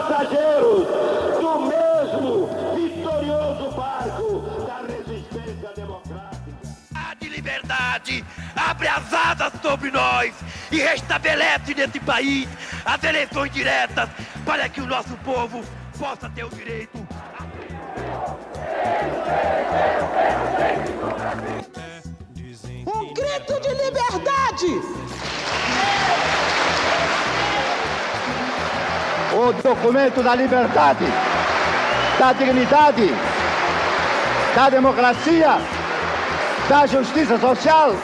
passageiros do mesmo vitorioso barco da resistência democrática. A de liberdade abre as asas sobre nós e restabelece nesse país as eleições diretas para que o nosso povo possa ter o direito Um grito de liberdade! O documento da liberdade, da dignidade, da democracia, da justiça social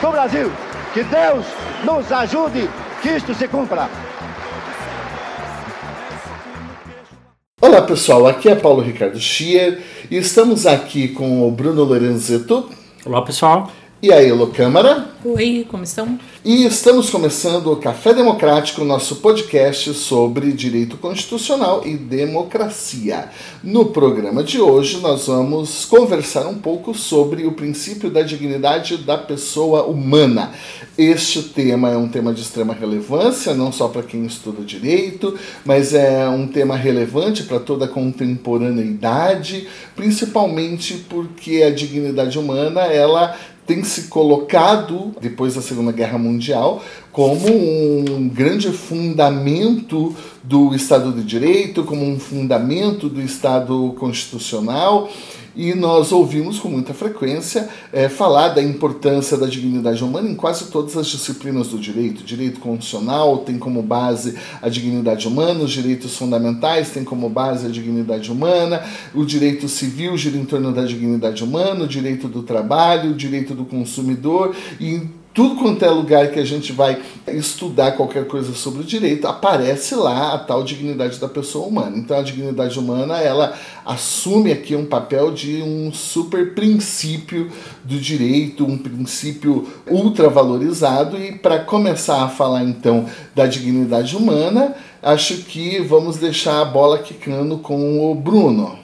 do Brasil. Que Deus nos ajude que isto se cumpra. Olá pessoal, aqui é Paulo Ricardo Schier e estamos aqui com o Bruno Lorenzetto Olá pessoal. e a Elo Câmara Oi, como estão? E estamos começando o Café Democrático, nosso podcast sobre direito constitucional e democracia. No programa de hoje nós vamos conversar um pouco sobre o princípio da dignidade da pessoa humana. Este tema é um tema de extrema relevância, não só para quem estuda direito, mas é um tema relevante para toda a contemporaneidade, principalmente porque a dignidade humana ela tem se colocado, depois da Segunda Guerra Mundial, como um grande fundamento do Estado de Direito, como um fundamento do Estado Constitucional. E nós ouvimos com muita frequência eh, falar da importância da dignidade humana em quase todas as disciplinas do direito. Direito constitucional tem como base a dignidade humana, os direitos fundamentais têm como base a dignidade humana, o direito civil gira em torno da dignidade humana, o direito do trabalho, o direito do consumidor e tudo quanto é lugar que a gente vai estudar qualquer coisa sobre o direito, aparece lá a tal dignidade da pessoa humana. Então a dignidade humana, ela assume aqui um papel de um super princípio do direito, um princípio ultra valorizado e para começar a falar então da dignidade humana, acho que vamos deixar a bola quicando com o Bruno.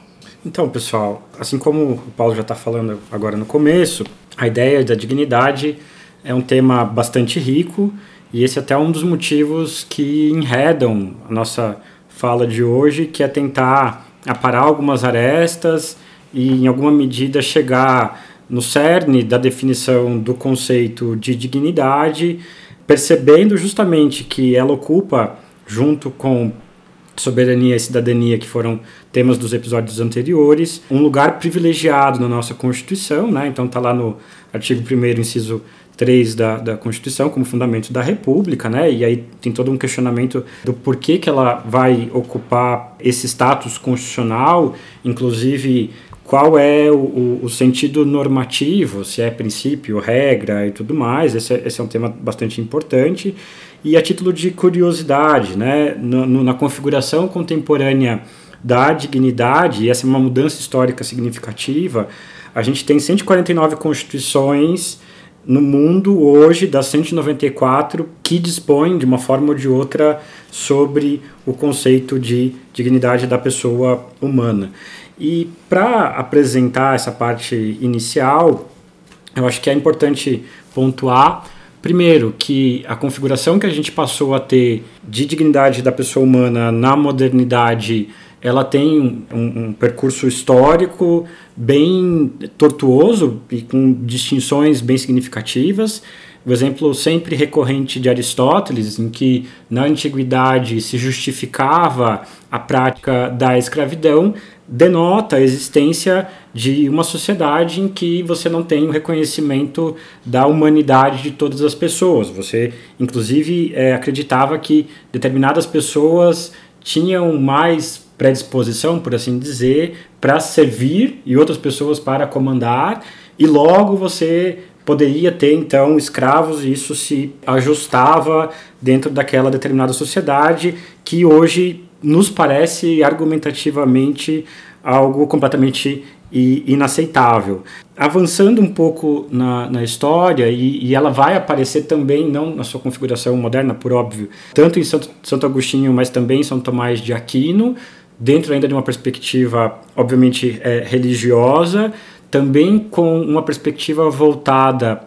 Então, pessoal, assim como o Paulo já está falando agora no começo, a ideia da dignidade é um tema bastante rico e esse é até um dos motivos que enredam a nossa fala de hoje, que é tentar aparar algumas arestas e, em alguma medida, chegar no cerne da definição do conceito de dignidade, percebendo justamente que ela ocupa, junto com soberania e cidadania, que foram temas dos episódios anteriores, um lugar privilegiado na nossa Constituição, né? então está lá no artigo 1 inciso 3 da, da Constituição como fundamento da República, né? E aí tem todo um questionamento do porquê que ela vai ocupar esse status constitucional, inclusive qual é o, o, sentido normativo, se é princípio, regra e tudo mais. Esse é, esse é um tema bastante importante. E a título de curiosidade, né? No, no, na configuração contemporânea da dignidade, e essa é uma mudança histórica significativa, a gente tem 149 constituições no mundo hoje das 194 que dispõem de uma forma ou de outra sobre o conceito de dignidade da pessoa humana. E para apresentar essa parte inicial, eu acho que é importante pontuar primeiro que a configuração que a gente passou a ter de dignidade da pessoa humana na modernidade ela tem um, um, percurso histórico bem tortuoso e com distinções bem significativas. O exemplo sempre recorrente de Aristóteles, em que na antiguidade se justificava a prática da escravidão, denota a existência de uma sociedade em que você não tem o reconhecimento da humanidade de todas as pessoas. Você, inclusive, é, acreditava que determinadas pessoas tinham mais predisposição, por assim dizer, para servir e outras pessoas para comandar, e logo você poderia ter então escravos e isso se ajustava dentro daquela determinada sociedade que hoje nos parece argumentativamente algo completamente inaceitável. Avançando um pouco na, na história, e, e, ela vai aparecer também, não na sua configuração moderna, por óbvio, tanto em Santo, Santo Agostinho, mas também em São Tomás de Aquino, dentro ainda de uma perspectiva, obviamente, é, religiosa, também com uma perspectiva voltada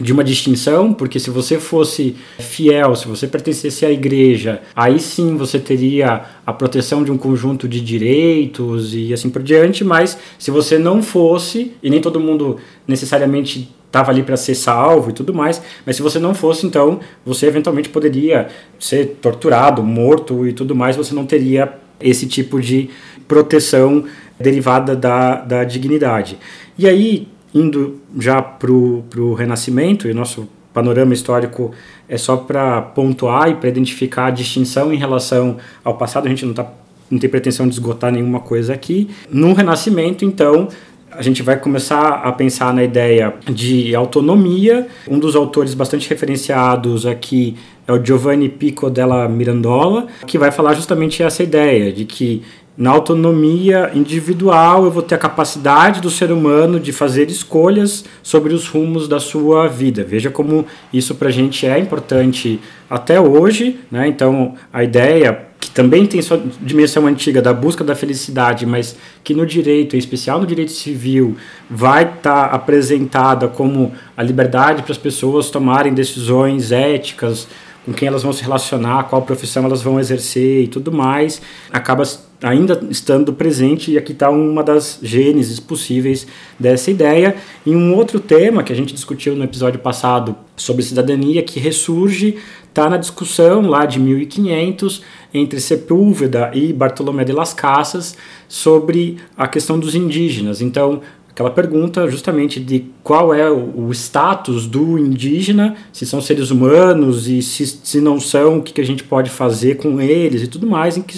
de uma distinção, porque se você fosse fiel, se você pertencesse à igreja, aí sim você teria a proteção de um conjunto de direitos e assim por diante, mas se você não fosse, e nem todo mundo necessariamente estava ali para ser salvo e tudo mais, mas se você não fosse, então você eventualmente poderia ser torturado, morto e tudo mais, você não teria esse tipo de proteção derivada da, da dignidade. E aí indo já para o Renascimento, e o nosso panorama histórico é só para pontuar e para identificar a distinção em relação ao passado, a gente não, tá, não tem pretensão de esgotar nenhuma coisa aqui. No Renascimento, então, a gente vai começar a pensar na ideia de autonomia. Um dos autores bastante referenciados aqui é o Giovanni Pico della Mirandola, que vai falar justamente essa ideia de que na autonomia individual, eu vou ter a capacidade do ser humano de fazer escolhas sobre os rumos da sua vida. Veja como isso para a gente é importante até hoje. Né? Então, a ideia, também tem sua dimensão antiga da busca da felicidade, mas que no direito, em especial no direito civil, vai estar tá apresentada como a liberdade para as pessoas tomarem decisões éticas com quem elas vão se relacionar, qual profissão elas vão exercer e tudo mais, acaba ainda estando presente e aqui está uma das gêneses possíveis dessa ideia. E um outro tema que a gente discutiu no episódio passado sobre cidadania que ressurge está na discussão lá de 1500 entre Sepúlveda e Bartolomé de las Casas sobre a questão dos indígenas. Então, aquela pergunta justamente de qual é o, status do indígena, se são seres humanos e se, se não são, o que, que a gente pode fazer com eles e tudo mais, em que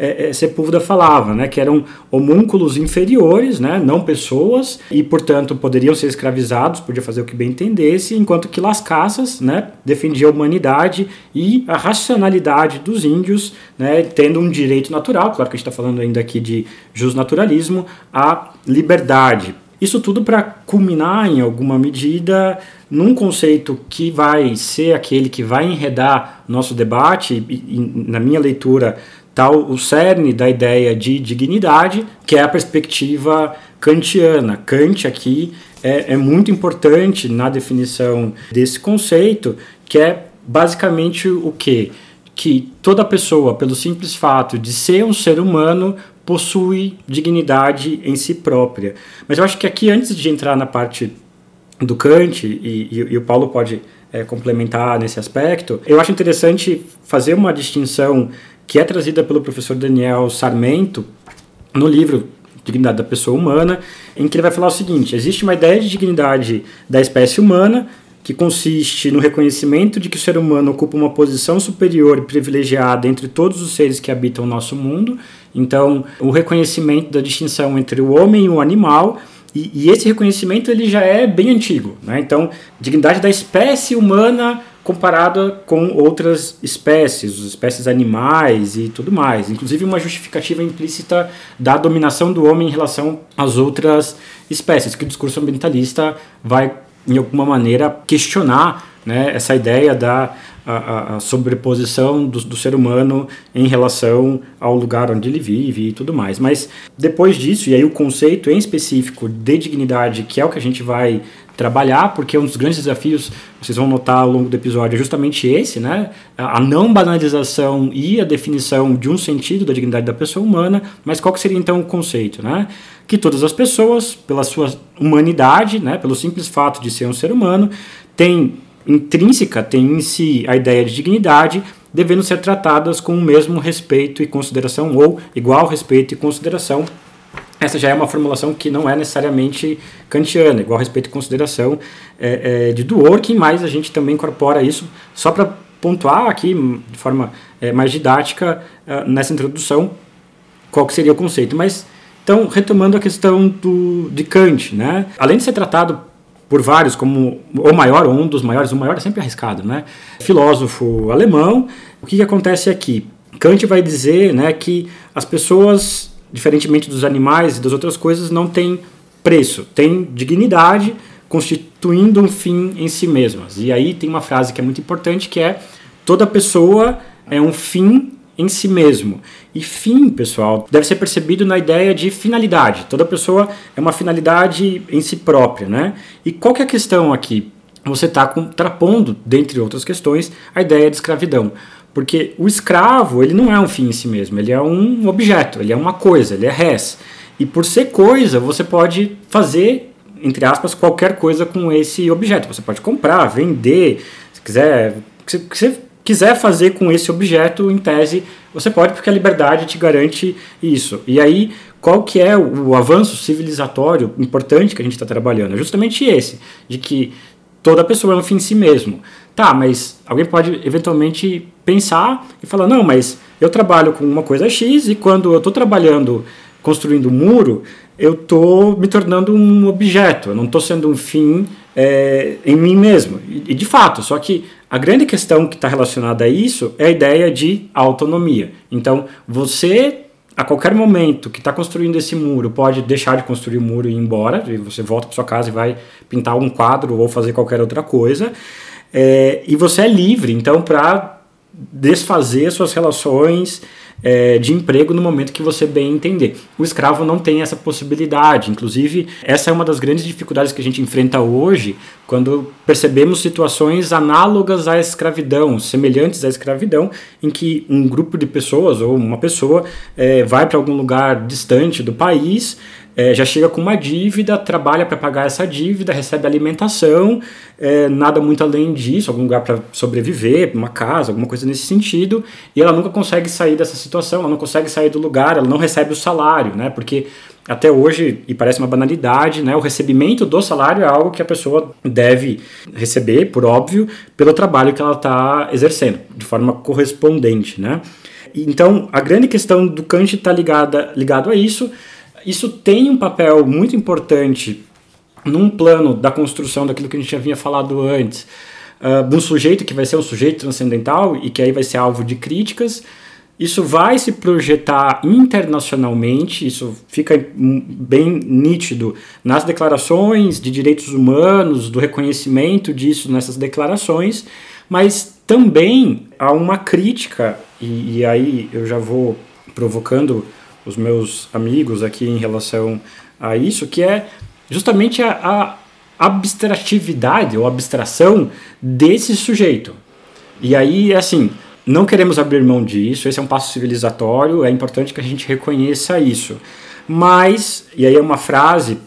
é, é, Sepúlveda falava, né, que eram homúnculos inferiores, né, não pessoas, e portanto poderiam ser escravizados, podia fazer o que bem entendesse, enquanto que Las Casas né, defendia a humanidade e a racionalidade dos índios, né, tendo um direito natural, claro que a gente está falando ainda aqui de justnaturalismo, a liberdade. Isso tudo para culminar em alguma medida num conceito que vai ser aquele que vai enredar nosso debate, e, e na minha leitura está o cerne da ideia de dignidade, que é a perspectiva kantiana. Kant aqui é, é muito importante na definição desse conceito, que é basicamente o que? Que toda pessoa, pelo simples fato de ser um ser humano, possui dignidade em si própria. Mas eu acho que aqui, antes de entrar na parte do Kant, e, e, e o Paulo pode é, complementar nesse aspecto, eu acho interessante fazer uma distinção que é trazida pelo professor Daniel Sarmento no livro Dignidade da Pessoa Humana, em que ele vai falar o seguinte: existe uma ideia de dignidade da espécie humana que consiste no reconhecimento de que o ser humano ocupa uma posição superior e privilegiada entre todos os seres que habitam o nosso mundo. Então, o reconhecimento da distinção entre o homem e o animal e, e, esse reconhecimento ele já é bem antigo. Né? Então, dignidade da espécie humana comparada com outras espécies, espécies animais e tudo mais. Inclusive uma justificativa implícita da dominação do homem em relação às outras espécies, que o discurso ambientalista vai, de alguma maneira, questionar né, essa ideia da a, a sobreposição do, do, ser humano em relação ao lugar onde ele vive e tudo mais. Mas depois disso, e aí o conceito em específico de dignidade, que é o que a gente vai trabalhar, porque um dos grandes desafios, vocês vão notar ao longo do episódio, é justamente esse, né? A não banalização e a definição de um sentido da dignidade da pessoa humana, mas qual que seria então o conceito, né? Que todas as pessoas, pela sua humanidade, né, pelo simples fato de ser um ser humano, têm intrínseca, tem em si a ideia de dignidade, devendo ser tratadas com o mesmo respeito e consideração, ou igual respeito e consideração. Essa já é uma formulação que não é necessariamente kantiana, igual respeito e consideração é, é, de Dworkin, mas a gente também incorpora isso só para pontuar aqui de forma é, mais didática uh, nessa introdução qual que seria o conceito. Mas então retomando a questão do, de Kant, né? Além de ser tratado por vários como o maior ou um dos maiores, o maior é sempre arriscado, né? Filósofo alemão. O que, que acontece aqui? Kant vai dizer, né, que as pessoas, diferentemente dos animais e das outras coisas, não têm preço, têm dignidade, constituindo um fim em si mesmas. E aí tem uma frase que é muito importante que é toda pessoa é um fim em si mesmo. E fim, pessoal, deve ser percebido na ideia de finalidade. Toda pessoa é uma finalidade em si própria, né? E qual que é a questão aqui? você está contrapondo, dentre outras questões, a ideia de escravidão. Porque o escravo, ele não é um fim em si mesmo, ele é um objeto, ele é uma coisa, ele é res. E por ser coisa, você pode fazer, entre aspas, qualquer coisa com esse objeto. Você pode comprar, vender, se quiser, se você quiser fazer com esse objeto, em tese, você pode, porque a liberdade te garante isso. E aí, qual que é o, o avanço civilizatório importante que a gente está trabalhando? É justamente esse, de que toda pessoa é um fim em si mesmo. Tá, mas alguém pode eventualmente pensar e falar: não, mas eu trabalho com uma coisa X e quando eu estou trabalhando construindo um muro, eu estou me tornando um objeto, eu não estou sendo um fim é, em mim mesmo. E, e, de fato, só que a grande questão que está relacionada a isso é a ideia de autonomia. Então, você, a qualquer momento que está construindo esse muro, pode deixar de construir o muro e ir embora, e você volta para sua casa e vai pintar um quadro ou fazer qualquer outra coisa. É, e você é livre, então, para desfazer suas relações é, de emprego no momento que você bem entender. O escravo não tem essa possibilidade. Inclusive, essa é uma das grandes dificuldades que a gente enfrenta hoje quando percebemos situações análogas à escravidão, semelhantes à escravidão, em que um grupo de pessoas ou uma pessoa é, vai para algum lugar distante do país é, já chega com uma dívida, trabalha para pagar essa dívida, recebe alimentação, é, nada muito além disso, algum lugar para sobreviver, uma casa, alguma coisa nesse sentido, e ela nunca consegue sair dessa situação, ela não consegue sair do lugar, ela não recebe o salário, né? Porque até hoje, e parece uma banalidade, né, o recebimento do salário é algo que a pessoa deve receber, por óbvio, pelo trabalho que ela está exercendo, de forma correspondente. Né? Então, a grande questão do Kant está ligada ligado a isso, isso tem um papel muito importante num plano da construção daquilo que a gente já havia falado antes, uh, de um sujeito que vai ser um sujeito transcendental e que aí vai ser alvo de críticas. Isso vai se projetar internacionalmente, isso fica bem nítido nas declarações de direitos humanos, do reconhecimento disso nessas declarações, mas também há uma crítica, e, e aí eu já vou provocando os meus amigos aqui em relação a isso, que é justamente a, a abstratividade ou abstração desse sujeito. E aí, assim, não queremos abrir mão disso, esse é um passo civilizatório, é importante que a gente reconheça isso. Mas, e aí é uma frase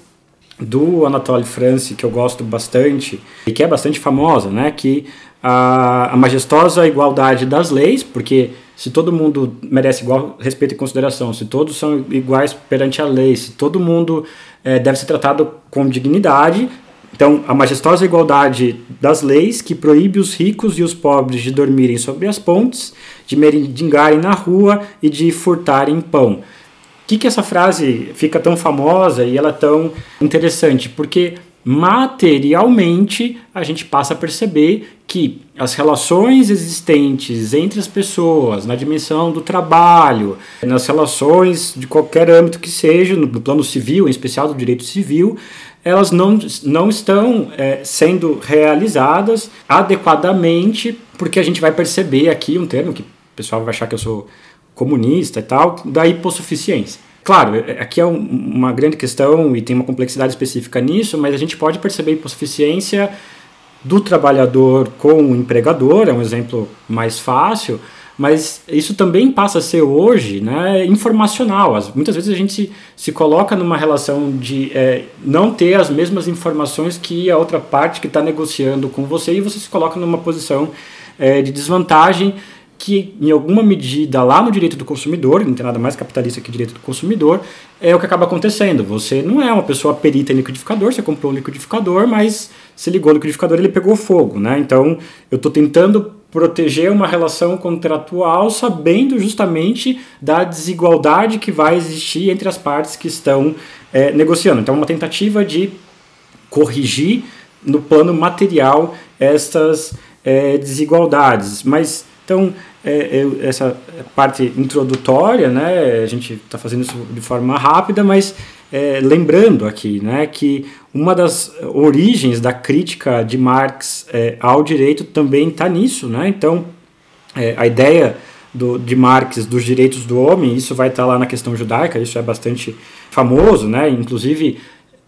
do Anatoly France que eu gosto bastante e que é bastante famosa, né, que a, a majestosa igualdade das leis, porque se todo mundo merece igual respeito e consideração, se todos são iguais perante a lei, se todo mundo é, deve ser tratado com dignidade, então a majestosa igualdade das leis que proíbe os ricos e os pobres de dormirem sobre as pontes, de merendingarem na rua e de furtarem pão. O que, que essa frase fica tão famosa e ela é tão interessante? Porque materialmente a gente passa a perceber que as relações existentes entre as pessoas, na dimensão do trabalho, nas relações de qualquer âmbito que seja, no plano civil, em especial do direito civil, elas não, não estão é, sendo realizadas adequadamente, porque a gente vai perceber aqui um termo que o pessoal vai achar que eu sou comunista e tal, da hipossuficiência. Claro, é, aqui é uma grande questão e tem uma complexidade específica nisso, mas a gente pode perceber a hipossuficiência do trabalhador com o empregador, é um exemplo mais fácil, mas isso também passa a ser hoje né, informacional. As, muitas vezes a gente se, se coloca numa relação de é, não ter as mesmas informações que a outra parte que está negociando com você e você se coloca numa posição é, de desvantagem que, em alguma medida, lá no direito do consumidor, não tem nada mais capitalista que direito do consumidor, é o que acaba acontecendo. Você não é uma pessoa perita em liquidificador, você comprou um liquidificador, mas se ligou no liquidificador ele pegou fogo. Né? Então, eu estou tentando proteger uma relação contratual sabendo justamente da desigualdade que vai existir entre as partes que estão é, negociando. Então, uma tentativa de corrigir no plano material estas é, desigualdades. Mas, então, é, essa parte introdutória, né, a gente está fazendo isso de forma rápida, mas é, lembrando aqui né, que uma das origens da crítica de Marx é, ao direito também está nisso. Né? Então, é, a ideia do, de Marx dos direitos do homem, isso vai estar tá lá na questão judaica, isso é bastante famoso, né? inclusive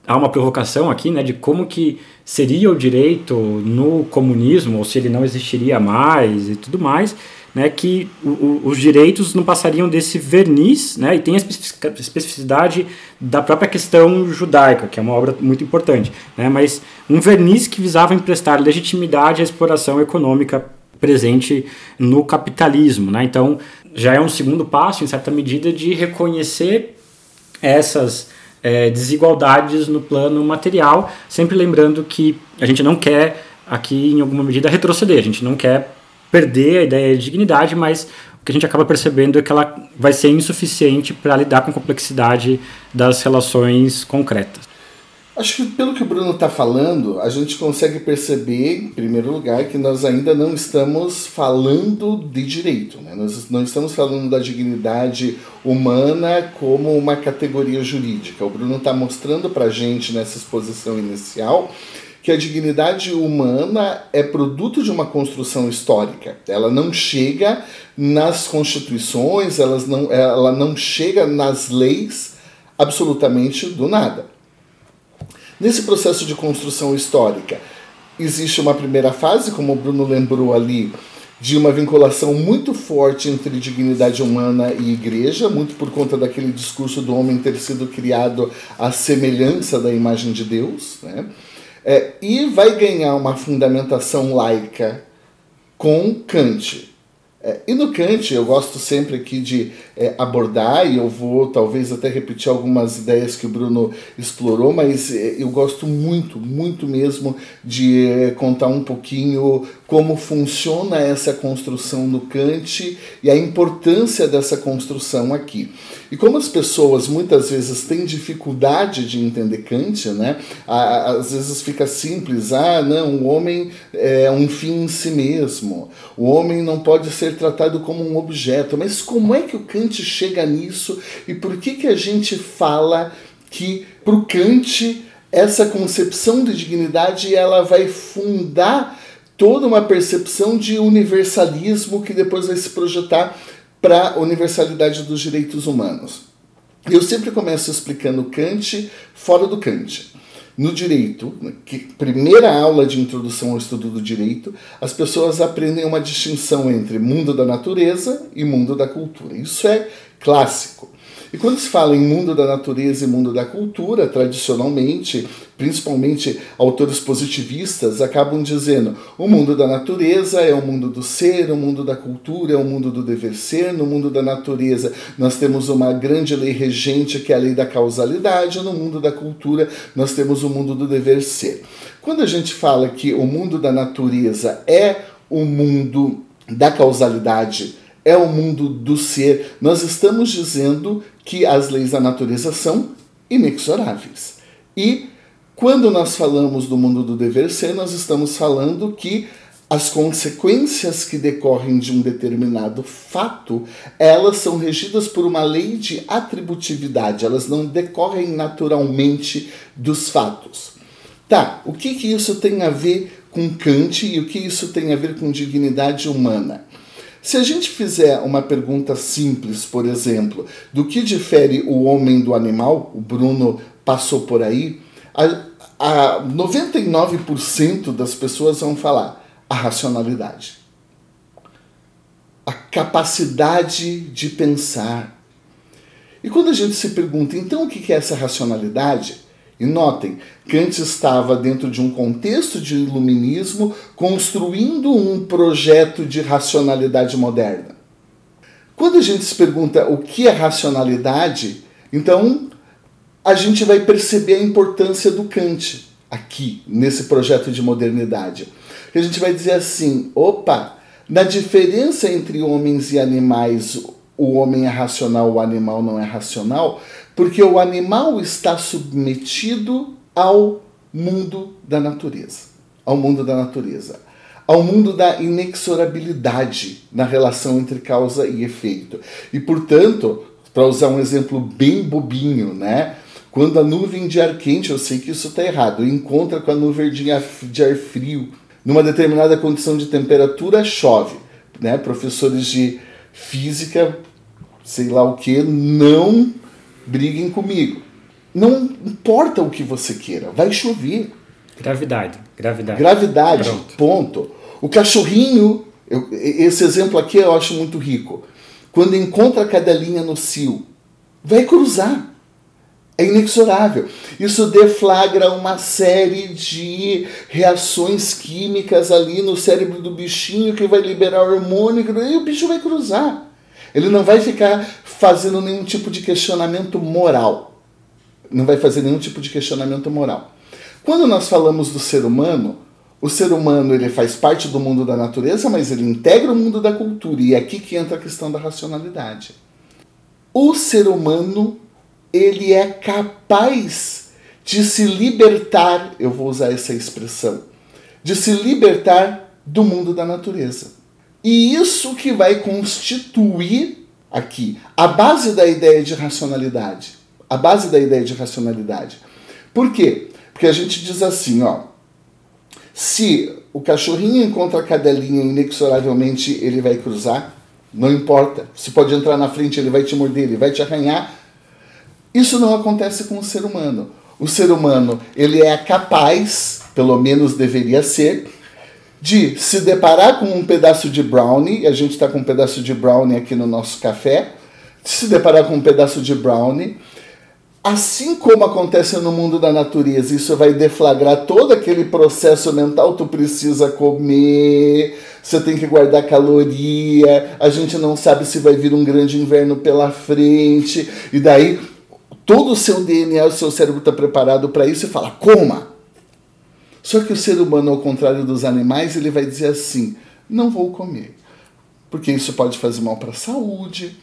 há uma provocação aqui né, de como que seria o direito no comunismo, ou se ele não existiria mais e tudo mais, né, que o, o, os direitos não passariam desse verniz, né, e tem a especificidade da própria questão judaica, que é uma obra muito importante, né, mas um verniz que visava emprestar legitimidade à exploração econômica presente no capitalismo. Né, então, já é um segundo passo, em certa medida, de reconhecer essas é, desigualdades no plano material, sempre lembrando que a gente não quer aqui, em alguma medida, retroceder, a gente não quer perder a ideia de dignidade, mas o que a gente acaba percebendo é que ela vai ser insuficiente para lidar com a complexidade das relações concretas. Acho que pelo que o Bruno está falando, a gente consegue perceber, em primeiro lugar, que nós ainda não estamos falando de direito. Né? Nós não estamos falando da dignidade humana como uma categoria jurídica. O Bruno está mostrando para a gente nessa exposição inicial que a dignidade humana é produto de uma construção histórica. Ela não chega nas constituições, elas não, ela não chega nas leis absolutamente do nada. Nesse processo de construção histórica, existe uma primeira fase, como o Bruno lembrou ali, de uma vinculação muito forte entre dignidade humana e igreja, muito por conta daquele discurso do homem ter sido criado à semelhança da imagem de Deus. Né? É, e vai ganhar uma fundamentação laica com Kant. É, e no Kant, eu gosto sempre aqui de é, abordar, e eu vou talvez até repetir algumas ideias que o Bruno explorou, mas é, eu gosto muito, muito mesmo de é, contar um pouquinho como funciona essa construção no Kant e a importância dessa construção aqui. E como as pessoas muitas vezes têm dificuldade de entender Kant, né? às vezes fica simples, ah, não, o homem é um fim em si mesmo, o homem não pode ser tratado como um objeto, mas como é que o Kant chega nisso e por que, que a gente fala que para o Kant essa concepção de dignidade ela vai fundar toda uma percepção de universalismo que depois vai se projetar para a universalidade dos direitos humanos. Eu sempre começo explicando Kant fora do Kant. No direito, que primeira aula de introdução ao estudo do direito, as pessoas aprendem uma distinção entre mundo da natureza e mundo da cultura. Isso é clássico. E quando se fala em mundo da natureza e mundo da cultura, tradicionalmente, principalmente autores positivistas, acabam dizendo o mundo da natureza é o mundo do ser, o mundo da cultura é o mundo do dever ser. No mundo da natureza, nós temos uma grande lei regente que é a lei da causalidade, no mundo da cultura, nós temos o mundo do dever ser. Quando a gente fala que o mundo da natureza é o mundo da causalidade, é o mundo do ser, nós estamos dizendo que as leis da natureza são inexoráveis. E quando nós falamos do mundo do dever ser, nós estamos falando que as consequências que decorrem de um determinado fato, elas são regidas por uma lei de atributividade, elas não decorrem naturalmente dos fatos. Tá, o que, que isso tem a ver com Kant e o que isso tem a ver com dignidade humana? Se a gente fizer uma pergunta simples, por exemplo, do que difere o homem do animal, o Bruno passou por aí, a, a 99% das pessoas vão falar a racionalidade. A capacidade de pensar. E quando a gente se pergunta, então o que é essa racionalidade? E notem, Kant estava dentro de um contexto de iluminismo construindo um projeto de racionalidade moderna. Quando a gente se pergunta o que é racionalidade, então a gente vai perceber a importância do Kant aqui, nesse projeto de modernidade. A gente vai dizer assim: opa, na diferença entre homens e animais, o homem é racional, o animal não é racional, porque o animal está submetido ao mundo da natureza, ao mundo da natureza, ao mundo da inexorabilidade na relação entre causa e efeito. E portanto, para usar um exemplo bem bobinho, né? Quando a nuvem de ar quente, eu sei que isso está errado, encontra com a nuvem de ar frio, numa determinada condição de temperatura, chove. Né? Professores de física, sei lá o que, não briguem comigo. Não importa o que você queira, vai chover. Gravidade, gravidade. Gravidade, Pronto. ponto. O cachorrinho, eu- esse exemplo aqui eu acho muito rico. Quando encontra a cadelinha no cio, vai cruzar. É inexorável. Isso deflagra uma série de reações químicas ali no cérebro do bichinho que vai liberar hormônio e o bicho vai cruzar. Ele não vai ficar fazendo nenhum tipo de questionamento moral. Não vai fazer nenhum tipo de questionamento moral. Quando nós falamos do ser humano, o ser humano ele faz parte do mundo da natureza, mas ele integra o mundo da cultura. E é aqui que entra a questão da racionalidade. O ser humano ele é capaz de se libertar, eu vou usar essa expressão, de se libertar do mundo da natureza. E isso que vai constituir aqui a base da ideia de racionalidade. A base da ideia de racionalidade. Por quê? Porque a gente diz assim, ó, se o cachorrinho encontra a cadelinha inexoravelmente ele vai cruzar, não importa. Se pode entrar na frente, ele vai te morder, ele vai te arranhar. Isso não acontece com o ser humano. O ser humano, ele é capaz, pelo menos deveria ser, de se deparar com um pedaço de brownie, a gente está com um pedaço de brownie aqui no nosso café, se deparar com um pedaço de brownie, assim como acontece no mundo da natureza, isso vai deflagrar todo aquele processo mental, tu precisa comer, você tem que guardar caloria, a gente não sabe se vai vir um grande inverno pela frente, e daí todo o seu DNA, o seu cérebro está preparado para isso e fala, coma! Só que o ser humano, ao contrário dos animais, ele vai dizer assim: não vou comer, porque isso pode fazer mal para a saúde,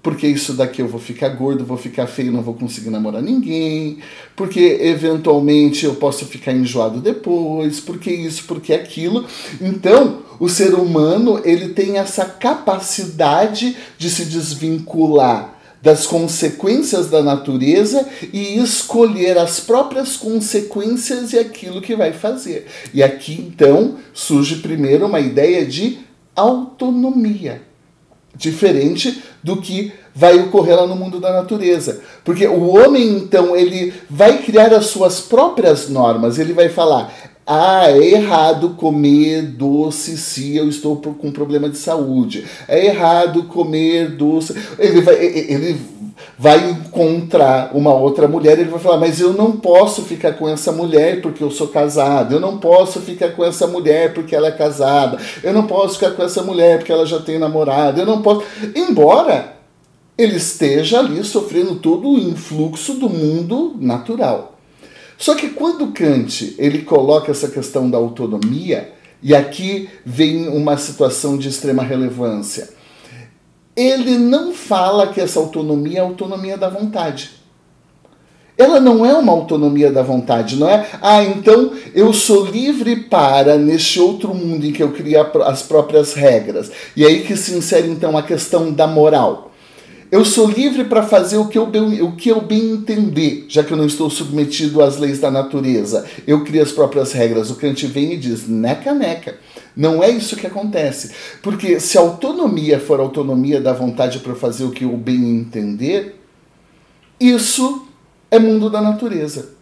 porque isso daqui eu vou ficar gordo, vou ficar feio, não vou conseguir namorar ninguém, porque eventualmente eu posso ficar enjoado depois, porque isso, porque aquilo. Então, o ser humano, ele tem essa capacidade de se desvincular das consequências da natureza e escolher as próprias consequências e aquilo que vai fazer. E aqui então surge primeiro uma ideia de autonomia, diferente do que vai ocorrer lá no mundo da natureza. Porque o homem então ele vai criar as suas próprias normas, ele vai falar: ah, é errado comer doce se eu estou com problema de saúde. É errado comer doce. Ele vai, ele vai encontrar uma outra mulher ele vai falar: Mas eu não posso ficar com essa mulher porque eu sou casado. Eu não posso ficar com essa mulher porque ela é casada. Eu não posso ficar com essa mulher porque ela já tem namorado. Eu não posso. Embora ele esteja ali sofrendo todo o influxo do mundo natural. Só que quando Kant ele coloca essa questão da autonomia, e aqui vem uma situação de extrema relevância, ele não fala que essa autonomia é a autonomia da vontade. Ela não é uma autonomia da vontade, não é? Ah, então eu sou livre para, neste outro mundo em que eu crio as próprias regras. E aí que se insere então a questão da moral. Eu sou livre para fazer o que, eu bem, o que eu bem entender, já que eu não estou submetido às leis da natureza. Eu crio as próprias regras. O Kant vem e diz: neca, neca. Não é isso que acontece. Porque se a autonomia for autonomia da vontade para fazer o que eu bem entender, isso é mundo da natureza.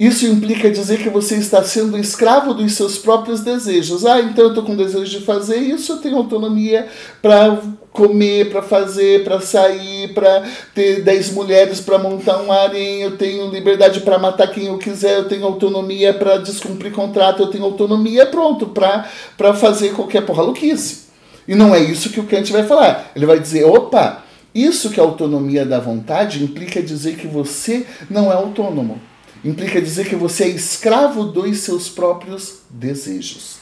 Isso implica dizer que você está sendo escravo dos seus próprios desejos. Ah, então eu estou com desejo de fazer isso, eu tenho autonomia para comer, para fazer, para sair, para ter 10 mulheres para montar um harém, eu tenho liberdade para matar quem eu quiser, eu tenho autonomia para descumprir contrato, eu tenho autonomia pronto para fazer qualquer porra louquice. E não é isso que o Kant vai falar. Ele vai dizer, opa, isso que é autonomia da vontade implica dizer que você não é autônomo implica dizer que você é escravo dos seus próprios desejos.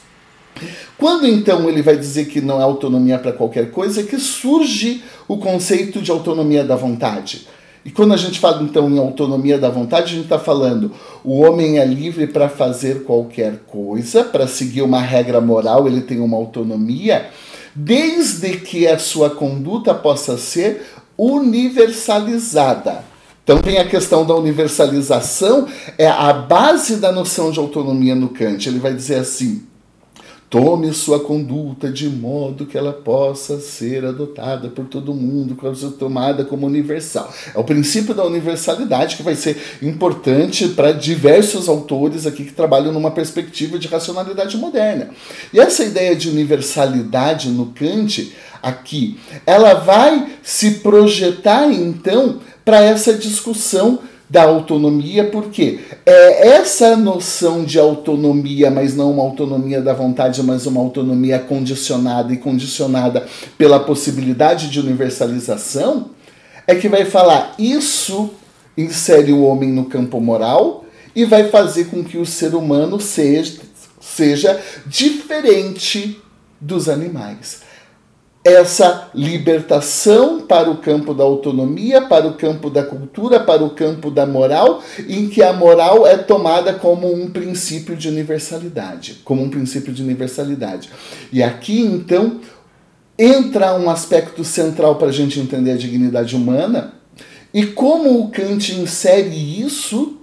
Quando então ele vai dizer que não é autonomia para qualquer coisa, é que surge o conceito de autonomia da vontade. E quando a gente fala então em autonomia da vontade, a gente está falando o homem é livre para fazer qualquer coisa, para seguir uma regra moral, ele tem uma autonomia, desde que a sua conduta possa ser universalizada. Então tem a questão da universalização, é a base da noção de autonomia no Kant. Ele vai dizer assim: Tome sua conduta de modo que ela possa ser adotada por todo mundo, ela seja tomada como universal. É o princípio da universalidade que vai ser importante para diversos autores aqui que trabalham numa perspectiva de racionalidade moderna. E essa ideia de universalidade no Kant aqui, ela vai se projetar então para essa discussão da autonomia, porque é essa noção de autonomia, mas não uma autonomia da vontade, mas uma autonomia condicionada e condicionada pela possibilidade de universalização, é que vai falar isso insere o homem no campo moral e vai fazer com que o ser humano seja, seja diferente dos animais essa libertação para o campo da autonomia, para o campo da cultura, para o campo da moral, em que a moral é tomada como um princípio de universalidade, como um princípio de universalidade. E aqui então entra um aspecto central para a gente entender a dignidade humana e como o Kant insere isso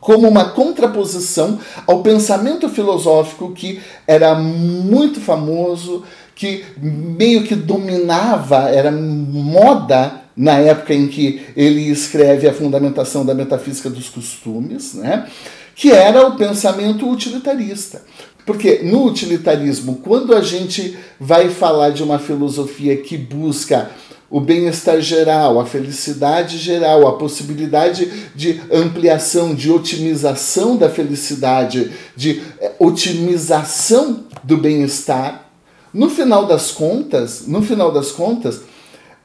como uma contraposição ao pensamento filosófico que era muito famoso, que meio que dominava, era moda na época em que ele escreve a fundamentação da metafísica dos costumes, né? que era o pensamento utilitarista. Porque no utilitarismo, quando a gente vai falar de uma filosofia que busca o bem-estar geral, a felicidade geral, a possibilidade de ampliação, de otimização da felicidade, de eh, otimização do bem-estar, no final das contas, no final das contas,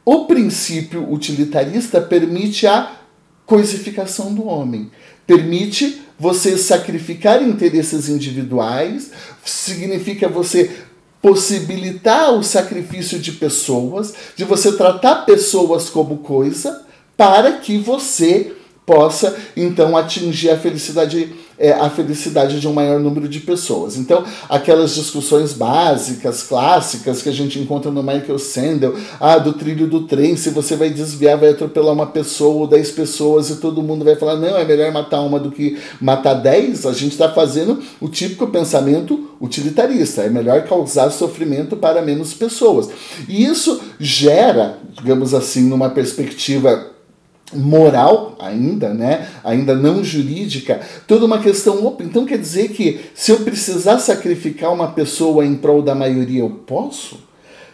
o princípio utilitarista permite a coisificação do homem, permite você sacrificar interesses individuais, significa você possibilitar o sacrifício de pessoas, de você tratar pessoas como coisa, para que você possa então atingir a felicidade é, a felicidade de um maior número de pessoas. Então, aquelas discussões básicas, clássicas que a gente encontra no Michael Sandel, ah, do trilho do trem, se você vai desviar, vai atropelar uma pessoa ou dez pessoas e todo mundo vai falar, não, é melhor matar uma do que matar dez, a gente está fazendo o típico pensamento utilitarista, é melhor causar sofrimento para menos pessoas. E isso gera, digamos assim, numa perspectiva moral ainda, né? Ainda não jurídica, toda uma questão opa. Então quer dizer que se eu precisar sacrificar uma pessoa em prol da maioria, eu posso?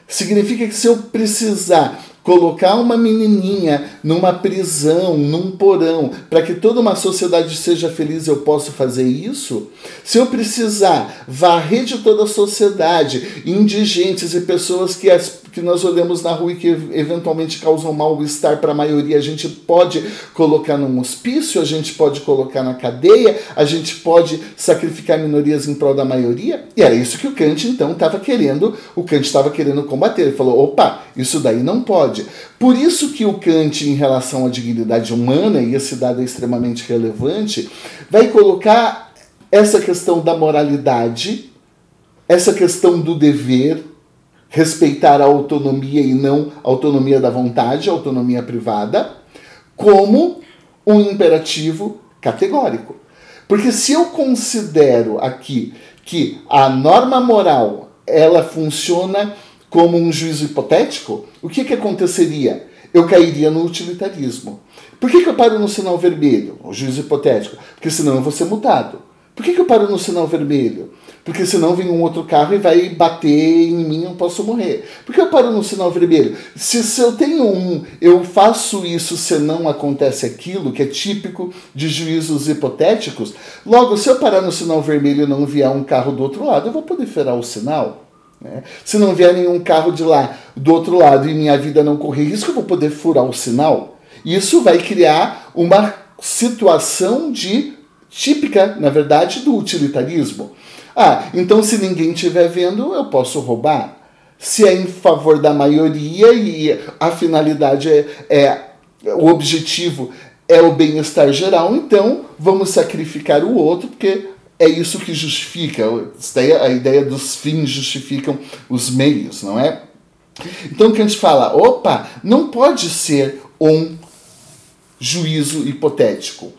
Significa que se eu precisar colocar uma menininha numa prisão, num porão, para que toda uma sociedade seja feliz, eu posso fazer isso? Se eu precisar varrer de toda a sociedade, indigentes e pessoas que, as, que nós olhamos na rua e que eventualmente causam mal-estar para a maioria, a gente pode colocar num hospício, a gente pode colocar na cadeia, a gente pode sacrificar minorias em prol da maioria? E era isso que o Kant então estava querendo, o Kant estava querendo combater. Ele falou: opa, isso daí não pode. Por isso que o Kant, em relação à dignidade humana, e esse dado é extremamente relevante, vai colocar essa questão da moralidade, essa questão do dever, respeitar a autonomia e não a autonomia da vontade, a autonomia privada, como um imperativo categórico. Porque se eu considero aqui que a norma moral ela funciona como um juízo hipotético, o que, que aconteceria? Eu cairia no utilitarismo. Por que, que eu paro no sinal vermelho? O juízo hipotético. Porque senão eu vou ser multado. Por que, que eu paro no sinal vermelho? Porque senão vem um outro carro e vai bater em mim eu posso morrer. Por que eu paro no sinal vermelho? Se, se eu tenho um, eu faço isso se não acontece aquilo, que é típico de juízos hipotéticos, logo, se eu parar no sinal vermelho e não vier um carro do outro lado, eu vou poder ferar o sinal. Né? Se não vier nenhum carro de lá do outro lado e minha vida não correr risco, eu vou poder furar o sinal. Isso vai criar uma situação de típica, na verdade, do utilitarismo. Ah, então se ninguém estiver vendo, eu posso roubar. Se é em favor da maioria e a finalidade é, é o objetivo é o bem-estar geral, então vamos sacrificar o outro, porque é isso que justifica, a ideia dos fins justificam os meios, não é? Então gente fala, opa, não pode ser um juízo hipotético.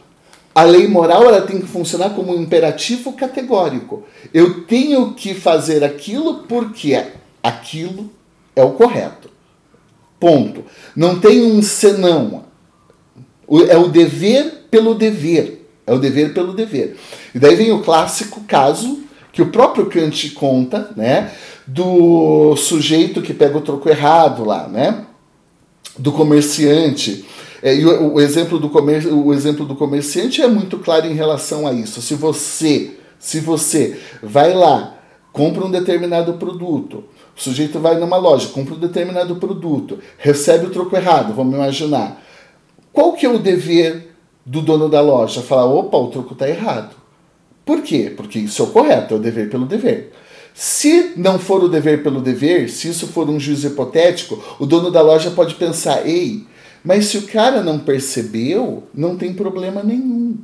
A lei moral ela tem que funcionar como um imperativo categórico. Eu tenho que fazer aquilo porque aquilo é o correto. Ponto. Não tem um senão. É o dever pelo dever. É o dever pelo dever. E daí vem o clássico caso que o próprio Kant conta, né? Do sujeito que pega o troco errado lá, né? Do comerciante. É, e o, o, exemplo do comer, o exemplo do comerciante é muito claro em relação a isso. Se você, se você vai lá, compra um determinado produto, o sujeito vai numa loja, compra um determinado produto, recebe o troco errado, vamos imaginar. Qual que é o dever do dono da loja? Falar, opa, o troco está errado. Por quê? Porque isso é o correto, é o dever pelo dever. Se não for o dever pelo dever, se isso for um juízo hipotético, o dono da loja pode pensar, ei, mas se o cara não percebeu, não tem problema nenhum.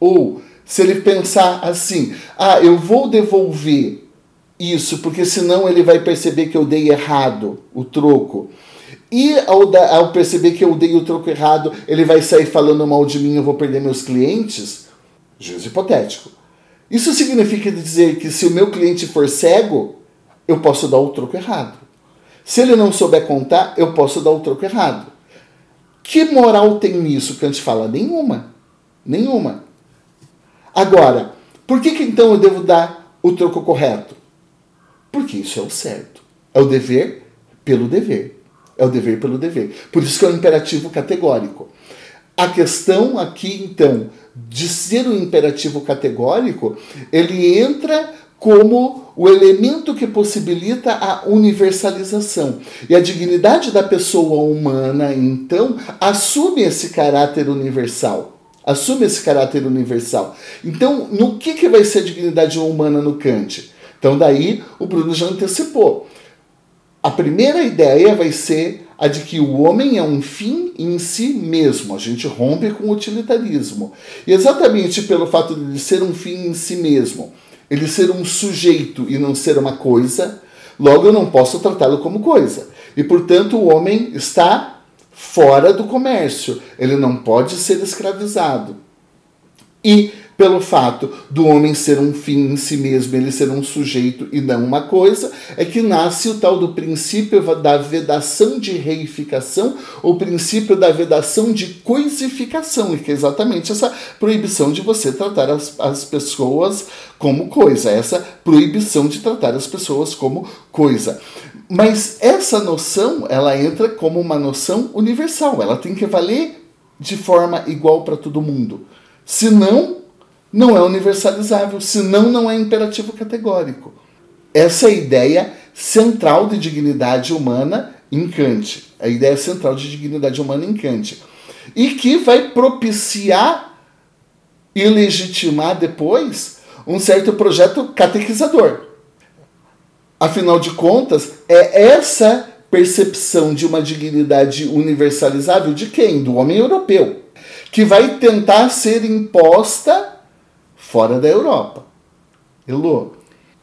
Ou se ele pensar assim, ah, eu vou devolver isso, porque senão ele vai perceber que eu dei errado o troco. E ao, da, ao perceber que eu dei o troco errado, ele vai sair falando mal de mim, eu vou perder meus clientes? Juízo hipotético. Isso significa dizer que se o meu cliente for cego, eu posso dar o troco errado. Se ele não souber contar, eu posso dar o troco errado. Que moral tem nisso? Kant fala: nenhuma. Nenhuma. Agora, por que, que então eu devo dar o troco correto? Porque isso é o certo. É o dever pelo dever. É o dever pelo dever. Por isso que é um imperativo categórico. A questão aqui, então, de ser um imperativo categórico, ele entra como o elemento que possibilita a universalização. E a dignidade da pessoa humana, então, assume esse caráter universal. Assume esse caráter universal. Então, no que, que vai ser a dignidade humana no Kant? Então, daí o Bruno já antecipou. A primeira ideia vai ser a de que o homem é um fim em si mesmo. A gente rompe com o utilitarismo. E exatamente pelo fato de ser um fim em si mesmo, ele ser um sujeito e não ser uma coisa, logo eu não posso tratá-lo como coisa. E portanto o homem está fora do comércio, ele não pode ser escravizado. E pelo fato do homem ser um fim em si mesmo, ele ser um sujeito e não uma coisa, é que nasce o tal do princípio da vedação de reificação, ou princípio da vedação de coisificação, que é exatamente essa proibição de você tratar as, as pessoas como coisa, essa proibição de tratar as pessoas como coisa. Mas essa noção, ela entra como uma noção universal, ela tem que valer de forma igual para todo mundo. Senão, não é universalizável, senão não é imperativo categórico. Essa é a ideia central de dignidade humana em Kant. A ideia central de dignidade humana em Kant. E que vai propiciar e legitimar depois um certo projeto catequizador. Afinal de contas, é essa percepção de uma dignidade universalizável de quem? Do homem europeu, que vai tentar ser imposta fora da Europa. Elô?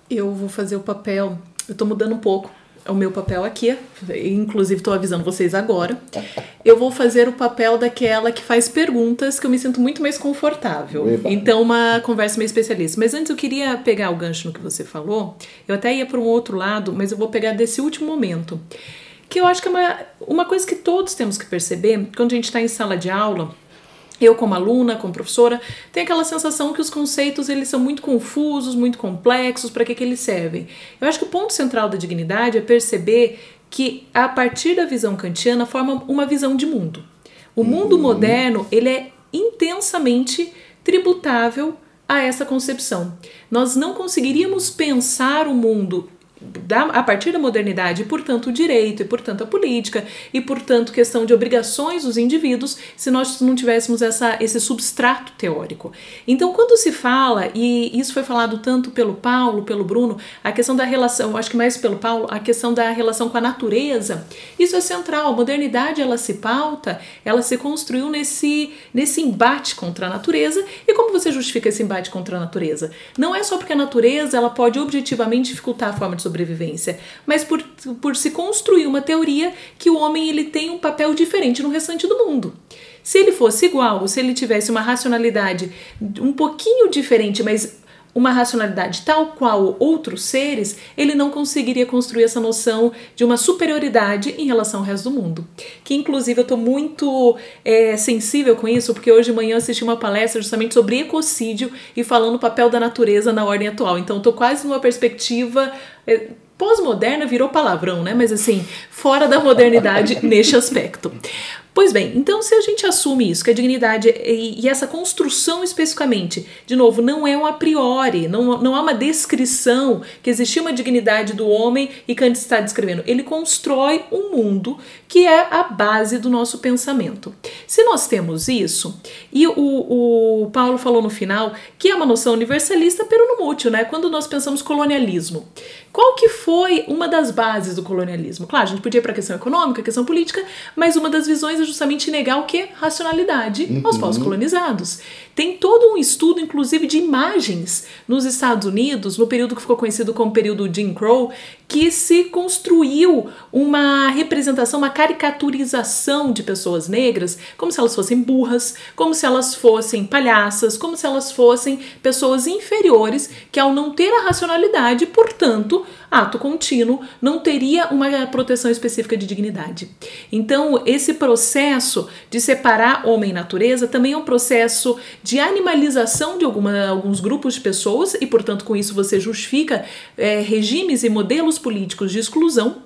Eu vou fazer o papel. Eu estou mudando um pouco o meu papel aqui, inclusive estou avisando vocês agora. Eu vou fazer o papel daquela que faz perguntas que eu me sinto muito mais confortável. Eba. Então, uma conversa meio especialista. Mas antes eu queria pegar o gancho no que você falou. Eu até ia para um outro lado, mas eu vou pegar desse último momento. Que eu acho que é uma, uma coisa que todos temos que perceber quando a gente está em sala de aula eu como aluna, como professora, tenho aquela sensação que os conceitos eles são muito confusos, muito complexos, para que, que eles servem. Eu acho que o ponto central da dignidade é perceber que a partir da visão kantiana forma uma visão de mundo. O mundo uhum. moderno ele é intensamente tributável a essa concepção. Nós não conseguiríamos pensar o mundo da, a partir da modernidade, e portanto o direito, e portanto a política, e portanto questão de obrigações dos indivíduos, se nós não tivéssemos essa, esse substrato teórico. Então, quando se fala, e isso foi falado tanto pelo Paulo, pelo Bruno, a questão da relação, acho que mais pelo Paulo, a questão da relação com a natureza, isso é central. A modernidade ela se pauta, ela se construiu nesse, nesse embate contra a natureza. E como você justifica esse embate contra a natureza? Não é só porque a natureza ela pode objetivamente dificultar a forma de sobrevivência, mas por, por se construir uma teoria que o homem ele tem um papel diferente no restante do mundo. Se ele fosse igual, ou se ele tivesse uma racionalidade um pouquinho diferente, mas uma racionalidade tal qual outros seres, ele não conseguiria construir essa noção de uma superioridade em relação ao resto do mundo. Que inclusive eu estou muito é, sensível com isso, porque hoje de manhã eu assisti uma palestra justamente sobre ecocídio e falando o papel da natureza na ordem atual. Então estou quase numa perspectiva. É, Pós-moderna virou palavrão, né? Mas assim, fora da modernidade neste aspecto. Pois bem, então se a gente assume isso, que a dignidade e, e, essa construção especificamente, de novo, não é um a priori, não, não há uma descrição que existia uma dignidade do homem e Kant está descrevendo. Ele constrói um mundo que é a base do nosso pensamento. Se nós temos isso, e o, o Paulo falou no final que é uma noção universalista, pero no mútil, né? Quando nós pensamos colonialismo. Qual que foi uma das bases do colonialismo? Claro, a gente podia ir para a questão econômica, a questão política, mas uma das visões é justamente negar o que? Racionalidade uhum. aos povos colonizados. Tem todo um estudo, inclusive, de imagens nos Estados Unidos, no período que ficou conhecido como período Jim Crow, que se construiu uma representação, uma caricaturização de pessoas negras, como se elas fossem burras, como se elas fossem palhaças, como se elas fossem pessoas inferiores que, ao não ter a racionalidade, portanto, ato contínuo, não teria uma proteção específica de dignidade. Então, esse processo de separar homem e natureza também é um processo de animalização de alguma, alguns grupos de pessoas, e, portanto, com isso você justifica é, regimes e modelos políticos de exclusão,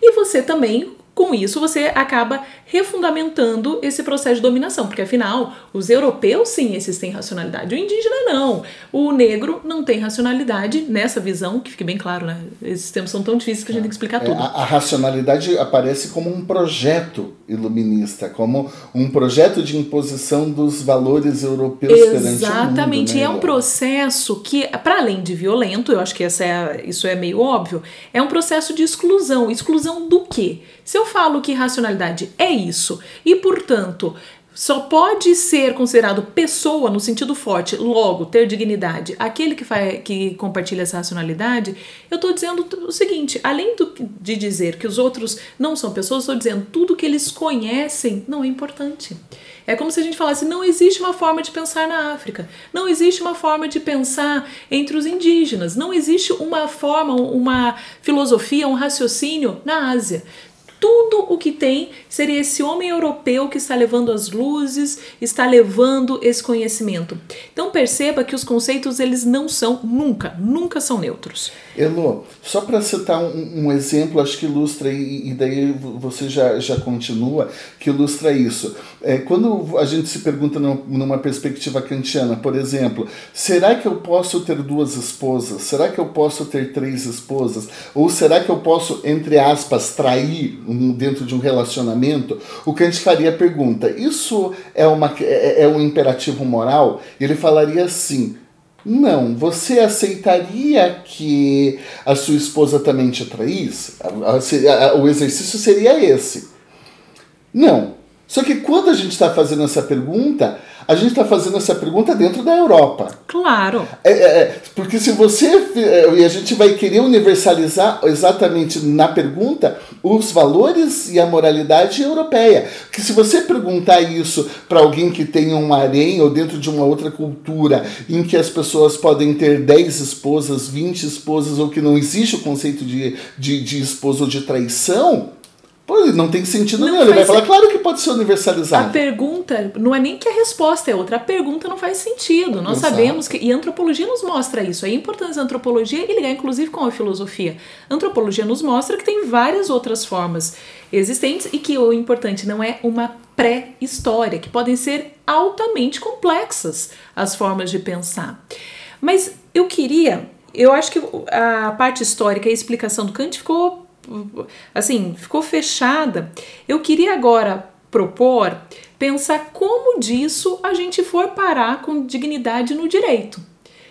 e você também com isso, você acaba refundamentando esse processo de dominação, porque afinal, os europeus sim, esses têm racionalidade, o indígena não. O negro não tem racionalidade nessa visão, que fique bem claro, né? Esses termos são tão difíceis que a gente tem que explicar é, tudo. A, a, racionalidade aparece como um projeto iluminista, como um projeto de imposição dos valores europeus Exatamente. perante o mundo. Exatamente, né? é um processo que, para além de violento, eu acho que essa é, isso é meio óbvio, é um processo de exclusão. Exclusão do quê? Se eu falo que racionalidade é isso e, portanto, só pode ser considerado pessoa no sentido forte, logo ter dignidade, aquele que, faz, que compartilha essa racionalidade, eu estou dizendo o seguinte: além do, de dizer que os outros não são pessoas, estou dizendo tudo que eles conhecem não é importante. É como se a gente falasse: não existe uma forma de pensar na África, não existe uma forma de pensar entre os indígenas, não existe uma forma, uma filosofia, um raciocínio na Ásia tudo o que tem seria esse homem europeu que está levando as luzes, está levando esse conhecimento. Então perceba que os conceitos eles não são nunca, nunca são neutros. Elo, só para citar um, um, exemplo, acho que ilustra e, e daí você já, já continua, que ilustra isso. É, quando a gente se pergunta numa perspectiva kantiana, por exemplo, será que eu posso ter duas esposas? Será que eu posso ter três esposas? Ou será que eu posso, entre aspas, trair dentro de um relacionamento, o Kant faria a pergunta: isso é, uma, é, é um imperativo moral? E ele falaria assim: não, você aceitaria que a sua esposa também te traísse? O exercício seria esse. Não. Só que quando a gente está fazendo essa pergunta, a gente está fazendo essa pergunta dentro da Europa. Claro. É, é, é, porque se você. É, e a gente vai querer universalizar exatamente na pergunta os valores e a moralidade europeia. Que se você perguntar isso para alguém que tem um harém ou dentro de uma outra cultura em que as pessoas podem ter 10 esposas, 20 esposas, ou que não existe o conceito de, de, de esposa ou de traição Pô, não tem sentido não nenhum. Ele vai falar, claro que pode ser universalizado. A pergunta não é nem que a resposta é outra, a pergunta não faz sentido. Nós Exato. sabemos que. E a antropologia nos mostra isso. É importante a antropologia e ligar, inclusive, com a filosofia. A antropologia nos mostra que tem várias outras formas existentes e que o importante não é uma pré-história, que podem ser altamente complexas as formas de pensar. Mas eu queria. Eu acho que a parte histórica e a explicação do Kant ficou assim, ficou fechada. Eu queria agora propor pensar como disso a gente for parar com dignidade no direito.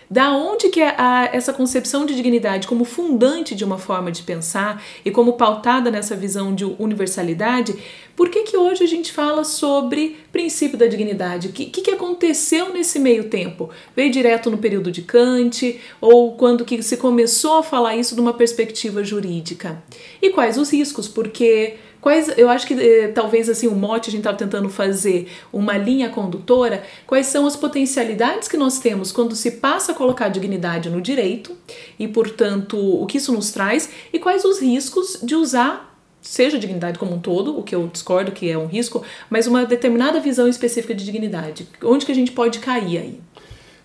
Da onde que a, essa concepção de dignidade como fundante de uma forma de pensar e como pautada nessa visão de universalidade, por que, que hoje a gente fala sobre princípio da dignidade? O que, que, que aconteceu nesse meio tempo? Veio direto no período de Kant ou quando que se começou a falar isso de uma perspectiva jurídica? E quais os riscos? Porque Quais, eu acho que eh, talvez assim o mote a gente estava tentando fazer uma linha condutora. Quais são as potencialidades que nós temos quando se passa a colocar a dignidade no direito e, portanto, o que isso nos traz e quais os riscos de usar seja dignidade como um todo, o que eu discordo que é um risco, mas uma determinada visão específica de dignidade. Onde que a gente pode cair aí?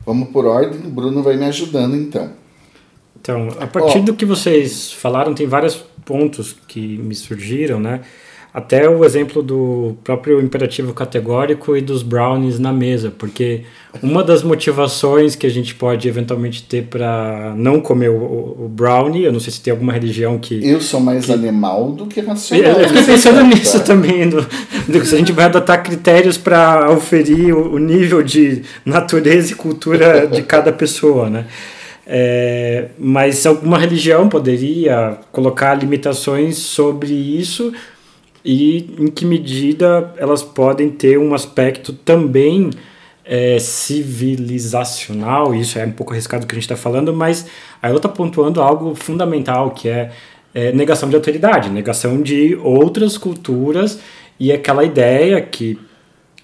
Vamos por ordem, o Bruno vai me ajudando então. Então, a partir oh. do que vocês falaram, tem vários pontos que me surgiram, né? Até o exemplo do próprio imperativo categórico e dos brownies na mesa, porque uma das motivações que a gente pode eventualmente ter para não comer o, o, brownie, eu não sei se tem alguma religião que. Eu sou mais que... animal do que racional. Eu, eu fiquei pensando nisso tá? também, do, do, se a gente vai adotar critérios para oferir o, o nível de natureza e cultura de cada pessoa, né? É, mas alguma religião poderia colocar limitações sobre isso? E em que medida elas podem ter um aspecto também é, civilizacional, isso é um pouco arriscado do que a gente está falando, mas aí ela está pontuando algo fundamental, que é, é, negação de autoridade, negação de outras culturas. E aquela ideia que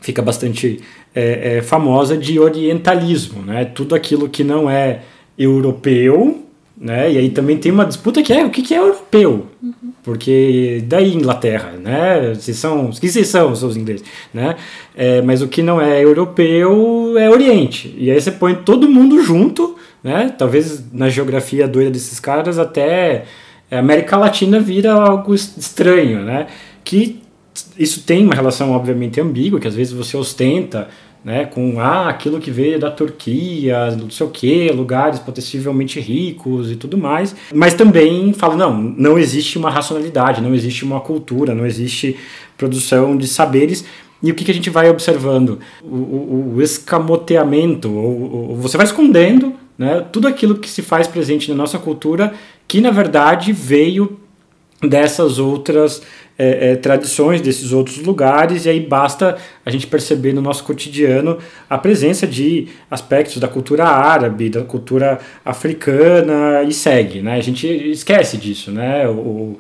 fica bastante é, é famosa de orientalismo, né? tudo aquilo que não é europeu, né? E aí também tem uma disputa que é o que, que é europeu, porque daí Inglaterra, né? São, que vocês são, os ingleses, né? É, mas o que não é europeu é Oriente. E aí você põe todo mundo junto, né? Talvez na geografia doida desses caras até América Latina vira algo estranho, né? Que isso tem uma relação obviamente ambígua, que às vezes você ostenta né, com ah, aquilo que veio da Turquia, não sei o que, lugares possivelmente ricos e tudo mais, mas também fala, não, não existe uma racionalidade, não existe uma cultura, não existe produção de saberes, e o que, que a gente vai observando? O, o, o escamoteamento, ou, ou, você vai escondendo né, tudo aquilo que se faz presente na nossa cultura, que na verdade veio dessas outras é, é, tradições desses outros lugares, e aí basta a gente perceber no nosso cotidiano a presença de aspectos da cultura árabe, da cultura africana e segue. Né? A gente esquece disso. Né? O,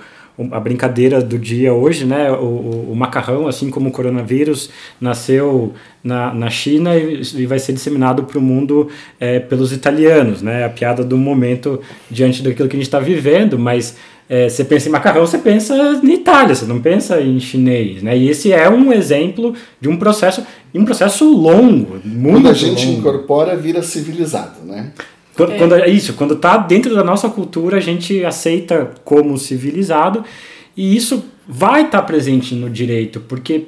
a brincadeira do dia hoje, né? O, o, macarrão, assim como o coronavírus, nasceu na, na China e, e vai ser disseminado para o mundo é, pelos italianos, né? A piada do momento diante daquilo que a gente está vivendo, mas é, você pensa em macarrão, você pensa em Itália, você não pensa em chinês, né? E esse é um exemplo de um processo, um processo longo, muito Quando a gente longo. incorpora, vira civilizado, né? Quando, é. quando, é isso, quando está dentro da nossa cultura, a gente aceita como civilizado e isso vai estar tá presente no direito, porque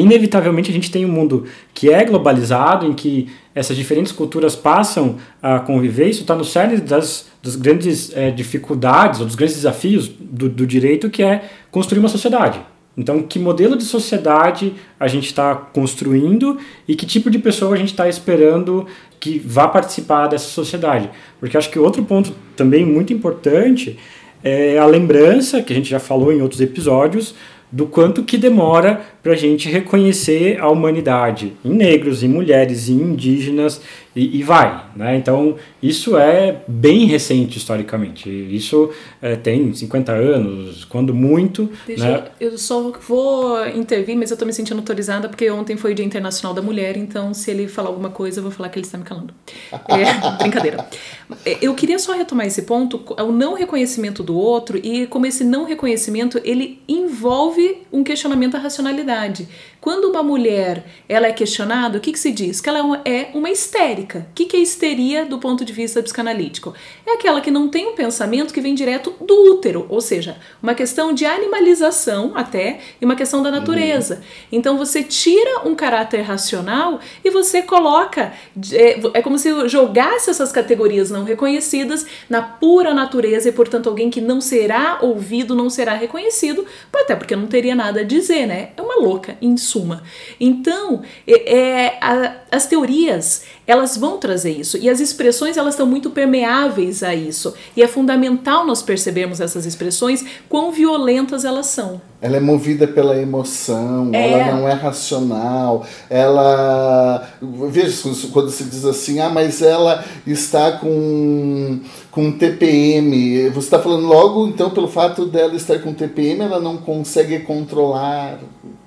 inevitavelmente a gente tem um mundo que é globalizado, em que essas diferentes culturas passam a conviver, isso está no cerne das, das grandes é, dificuldades ou dos grandes desafios do, do direito, que é construir uma sociedade. Então, que modelo de sociedade a gente está construindo e que tipo de pessoa a gente está esperando que vá participar dessa sociedade? Porque acho que outro ponto também muito importante é a lembrança, que a gente já falou em outros episódios, do quanto que demora para a gente reconhecer a humanidade em negros, em mulheres, em indígenas e, e vai. Né? Então, isso é bem recente historicamente. Isso é, tem 50 anos, quando muito. Deixa né? eu, eu só vou intervir, mas eu estou me sentindo autorizada porque ontem foi o Dia Internacional da Mulher, então se ele falar alguma coisa, eu vou falar que ele está me calando. É, brincadeira. Eu queria só retomar esse ponto, o não reconhecimento do outro e como esse não reconhecimento ele envolve um questionamento da racionalidade verdade. Quando uma mulher ela é questionada, o que, que se diz? Que ela é uma histérica. O que, que é histeria do ponto de vista psicanalítico? É aquela que não tem um pensamento que vem direto do útero, ou seja, uma questão de animalização até e uma questão da natureza. Uhum. Então você tira um caráter racional e você coloca. É, é como se jogasse essas categorias não reconhecidas na pura natureza e, portanto, alguém que não será ouvido, não será reconhecido, até porque não teria nada a dizer, né? É uma louca, em suma. Então, é, é, a, as teorias elas vão trazer isso e as expressões elas estão muito permeáveis a isso e é fundamental nós percebermos essas expressões quão violentas elas são. Ela é movida pela emoção, é. ela não é racional, ela. Veja, quando se diz assim, ah, mas ela está com, com TPM. Você está falando logo, então, pelo fato dela estar com TPM, ela não consegue controlar.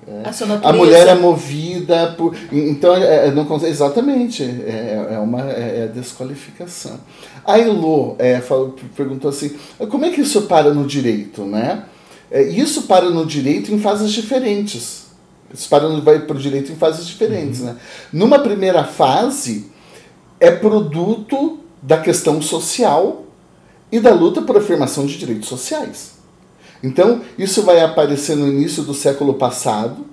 É. A, a, mulher é movida por. Então, é, é não. Exatamente. É, é uma é, é desqualificação. A Elo é, falou, perguntou assim: como é que isso para no direito, né? É, isso para no direito em fases diferentes. Isso para no, vai para o direito em fases diferentes. Uhum. Né? Numa primeira fase, é produto da questão social e da luta por afirmação de direitos sociais. Então, isso vai aparecer no início do século passado,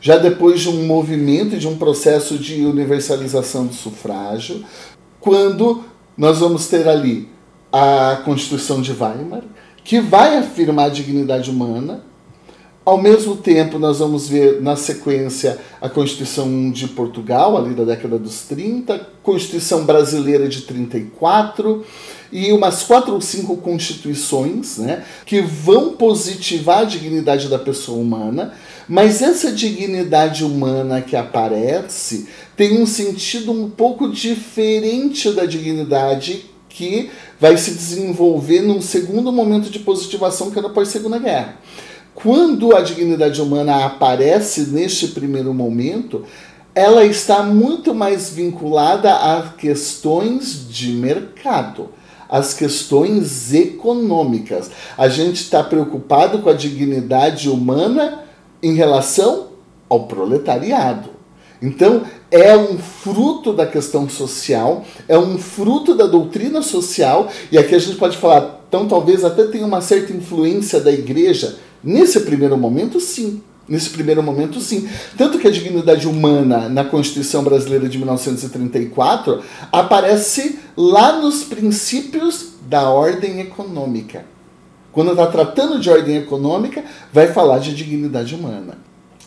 já depois de um movimento e de um processo de universalização do sufrágio, quando nós vamos ter ali a Constituição de Weimar, que vai afirmar a dignidade humana. Ao mesmo tempo, nós vamos ver na sequência a Constituição de Portugal, ali da década dos 30, Constituição Brasileira de 34 e umas quatro ou cinco constituições né, que vão positivar a dignidade da pessoa humana, mas essa dignidade humana que aparece tem um sentido um pouco diferente da dignidade que vai se desenvolver num segundo momento de positivação que é após a Segunda Guerra. Quando a dignidade humana aparece neste primeiro momento, ela está muito mais vinculada a questões de mercado, às questões econômicas. A gente está preocupado com a dignidade humana em relação ao proletariado. Então, é um fruto da questão social, é um fruto da doutrina social, e aqui a gente pode falar, então talvez até tenha uma certa influência da igreja. Nesse primeiro momento, sim. Nesse primeiro momento, sim. Tanto que a dignidade humana na Constituição Brasileira de 1934 aparece lá nos princípios da ordem econômica. Quando está tratando de ordem econômica, vai falar de dignidade humana.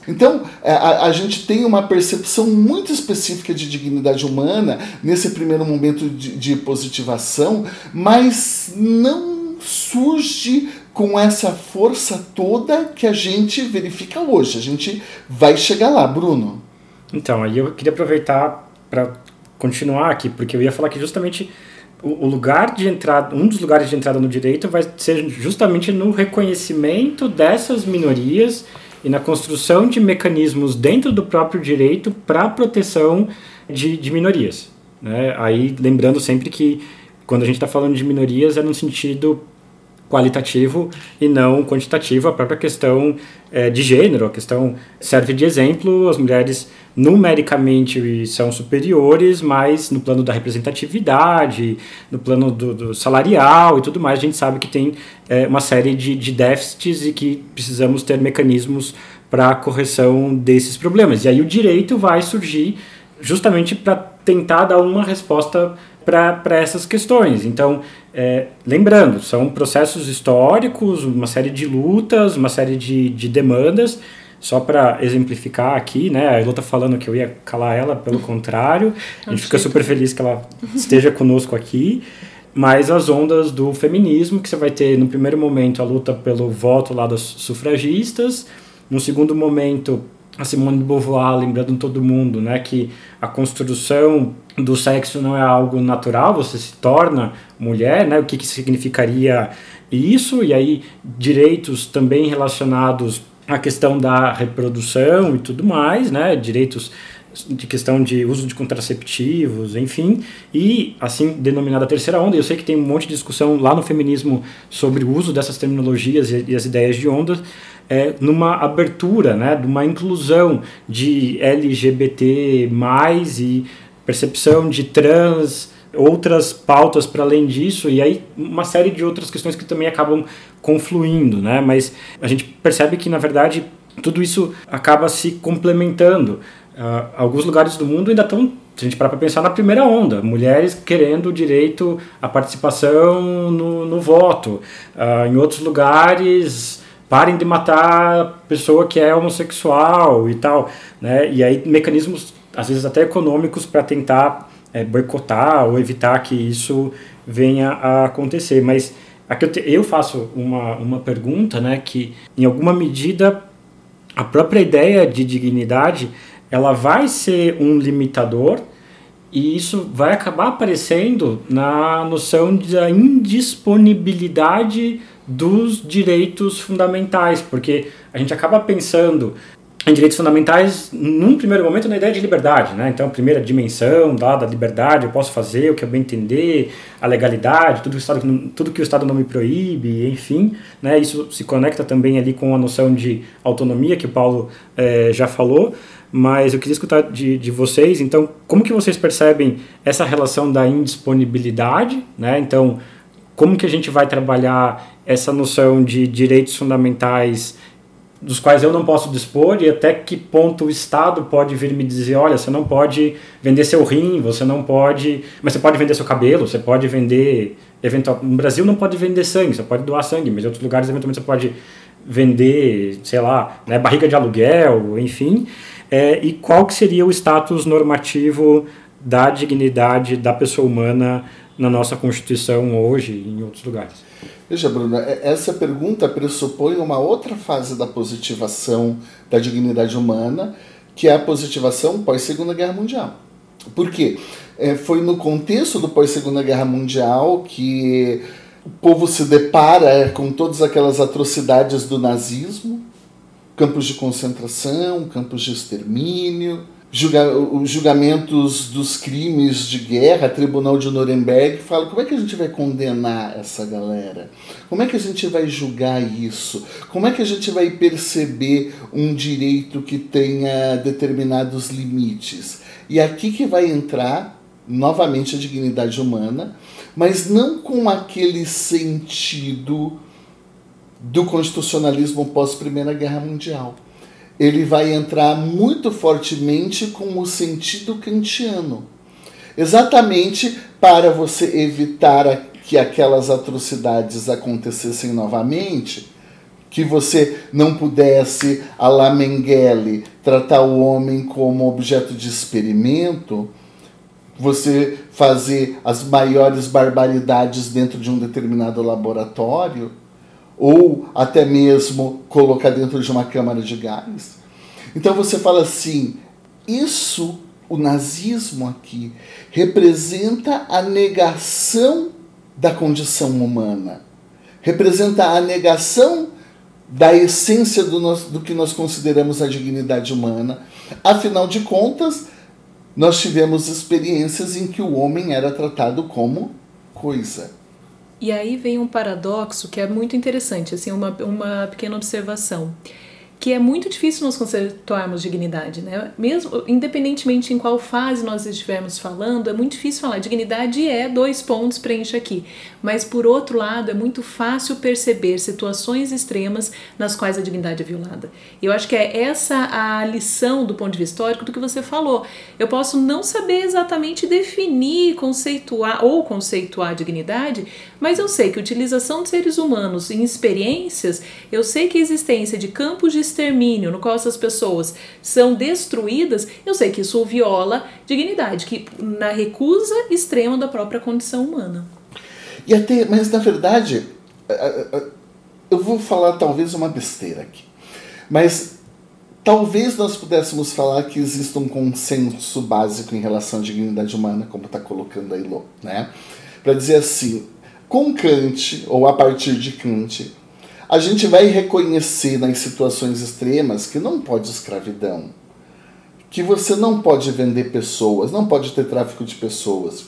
Então, é, a, a, gente tem uma percepção muito específica de dignidade humana nesse primeiro momento de, de positivação, mas não surge com essa força toda que a gente verifica hoje. A gente vai chegar lá, Bruno. Então, aí eu queria aproveitar para continuar aqui, porque eu ia falar que justamente o, lugar de entrada, um dos lugares de entrada no direito vai ser justamente no reconhecimento dessas minorias e na construção de mecanismos dentro do próprio direito para a proteção de, de minorias. Né? Aí lembrando sempre que quando a gente está falando de minorias é no sentido qualitativo e não quantitativo, a própria questão é, de gênero, a questão serve de exemplo, as mulheres numericamente são superiores, mas no plano da representatividade, no plano do, do salarial e tudo mais, a gente sabe que tem é, uma série de, de déficits e que precisamos ter mecanismos para a correção desses problemas. E aí o direito vai surgir justamente para tentar dar uma resposta para essas questões. Então, é, lembrando, são processos históricos, uma série de lutas, uma série de, de demandas. Só para exemplificar aqui, né? A Elô tá falando que eu ia calar ela, pelo contrário. A gente fica super feliz que ela esteja conosco aqui. Mas as ondas do feminismo, que você vai ter no primeiro momento a luta pelo voto lá das sufragistas, no segundo momento a Simone de Beauvoir lembrando todo mundo, né, que a construção do sexo não é algo natural, você se torna mulher, né, o que, que significaria isso, e aí direitos também relacionados à questão da reprodução e tudo mais, né, direitos de questão de uso de contraceptivos, enfim, e assim denominada terceira onda. Eu sei que tem um monte de discussão lá no feminismo sobre o uso dessas terminologias e, e as ideias de ondas, é, numa abertura, né, de uma inclusão de LGBT e percepção de trans, outras pautas para além disso, e aí uma série de outras questões que também acabam confluindo, né? Mas a gente percebe que, na verdade, tudo isso acaba se complementando. Uh, alguns lugares do mundo ainda estão, se a gente parar para pensar, na primeira onda. Mulheres querendo o direito à participação no, no voto. Uh, em outros lugares, parem de matar pessoa que é homossexual e tal, né? E aí mecanismos às vezes até econômicos para tentar é, boicotar ou evitar que isso venha a acontecer. Mas aqui eu, te, eu faço uma, uma pergunta, né? Que em alguma medida a própria ideia de dignidade ela vai ser um limitador e isso vai acabar aparecendo na noção da indisponibilidade dos direitos fundamentais, porque a gente acaba pensando em direitos fundamentais, num primeiro momento, na ideia de liberdade. Né? Então, a primeira dimensão lá da liberdade, eu posso fazer o que eu bem entender, a legalidade, tudo que o Estado, tudo que o Estado não me proíbe, enfim. Né? Isso se conecta também ali com a noção de autonomia que o Paulo é, já falou. Mas eu queria escutar de, de vocês, então, como que vocês percebem essa relação da indisponibilidade? Né? Então, como que a gente vai trabalhar essa noção de direitos fundamentais dos quais eu não posso dispor e até que ponto o Estado pode vir me dizer, olha, você não pode vender seu rim, você não pode, mas você pode vender seu cabelo, você pode vender, eventual, no Brasil não pode vender sangue, você pode doar sangue, mas em outros lugares eventualmente você pode vender, sei lá, né, barriga de aluguel, enfim, é, e qual que seria o status normativo da dignidade da pessoa humana na nossa Constituição hoje e em outros lugares? Veja, Bruna, é, essa pergunta pressupõe uma outra fase da positivação da dignidade humana, que é a positivação pós-Segunda Guerra Mundial. Por quê? É, foi no contexto do pós-Segunda Guerra Mundial que o povo se depara com todas aquelas atrocidades do nazismo, campos de concentração, campos de extermínio, julga, os julgamentos dos crimes de guerra, Tribunal de Nuremberg, fala como é que a gente vai condenar essa galera? Como é que a gente vai julgar isso? Como é que a gente vai perceber um direito que tenha determinados limites? E aqui que vai entrar novamente a dignidade humana, mas não com aquele sentido do constitucionalismo pós Primeira Guerra Mundial ele vai entrar muito fortemente com o sentido kantiano. Exatamente para você evitar que aquelas atrocidades acontecessem novamente, que você não pudesse, a la Mengele, tratar o homem como objeto de experimento, você fazer as maiores barbaridades dentro de um determinado laboratório, ou até mesmo colocar dentro de uma câmara de gás. Então você fala assim: isso, o nazismo aqui, representa a negação da condição humana, representa a negação da essência do, nós, do que nós consideramos a dignidade humana. Afinal de contas, nós tivemos experiências em que o homem era tratado como coisa. E aí vem um paradoxo que é muito interessante, assim, uma, uma pequena observação que é muito difícil nós conceituarmos dignidade, né? Mesmo, independentemente em qual fase nós estivermos falando, é muito difícil falar. Dignidade é dois pontos, preenche aqui. Mas, por outro lado, é muito fácil perceber situações extremas nas quais a dignidade é violada. E eu acho que é essa a lição do ponto de vista histórico do que você falou. Eu posso não saber exatamente definir, conceituar ou conceituar a dignidade, mas eu sei que utilização de seres humanos em experiências, eu sei que a existência de campos de extermínio no qual essas pessoas são destruídas, eu sei que isso viola dignidade, que na recusa extrema da própria condição humana. E até, mas na verdade, eu vou falar talvez uma besteira aqui, mas talvez nós pudéssemos falar que existe um consenso básico em relação à dignidade humana, como está colocando aí Lô, né? Para dizer assim, com Kant, ou a partir de Kant, a gente vai reconhecer nas situações extremas que não pode escravidão, que você não pode vender pessoas, não pode ter tráfico de pessoas,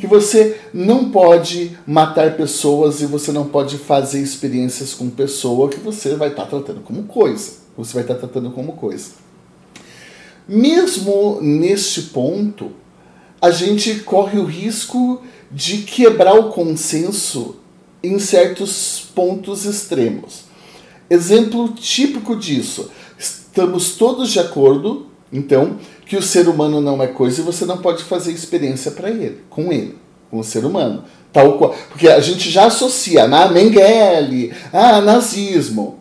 que você não pode matar pessoas e você não pode fazer experiências com pessoa que você vai estar tá tratando como coisa. Você vai estar tá tratando como coisa. Mesmo neste ponto, a gente corre o risco de quebrar o consenso em certos pontos extremos. Exemplo típico disso: estamos todos de acordo, então, que o ser humano não é coisa e você não pode fazer experiência para ele, com ele, com o ser humano. Tal qual, porque a gente já associa na Mengele, ah, nazismo.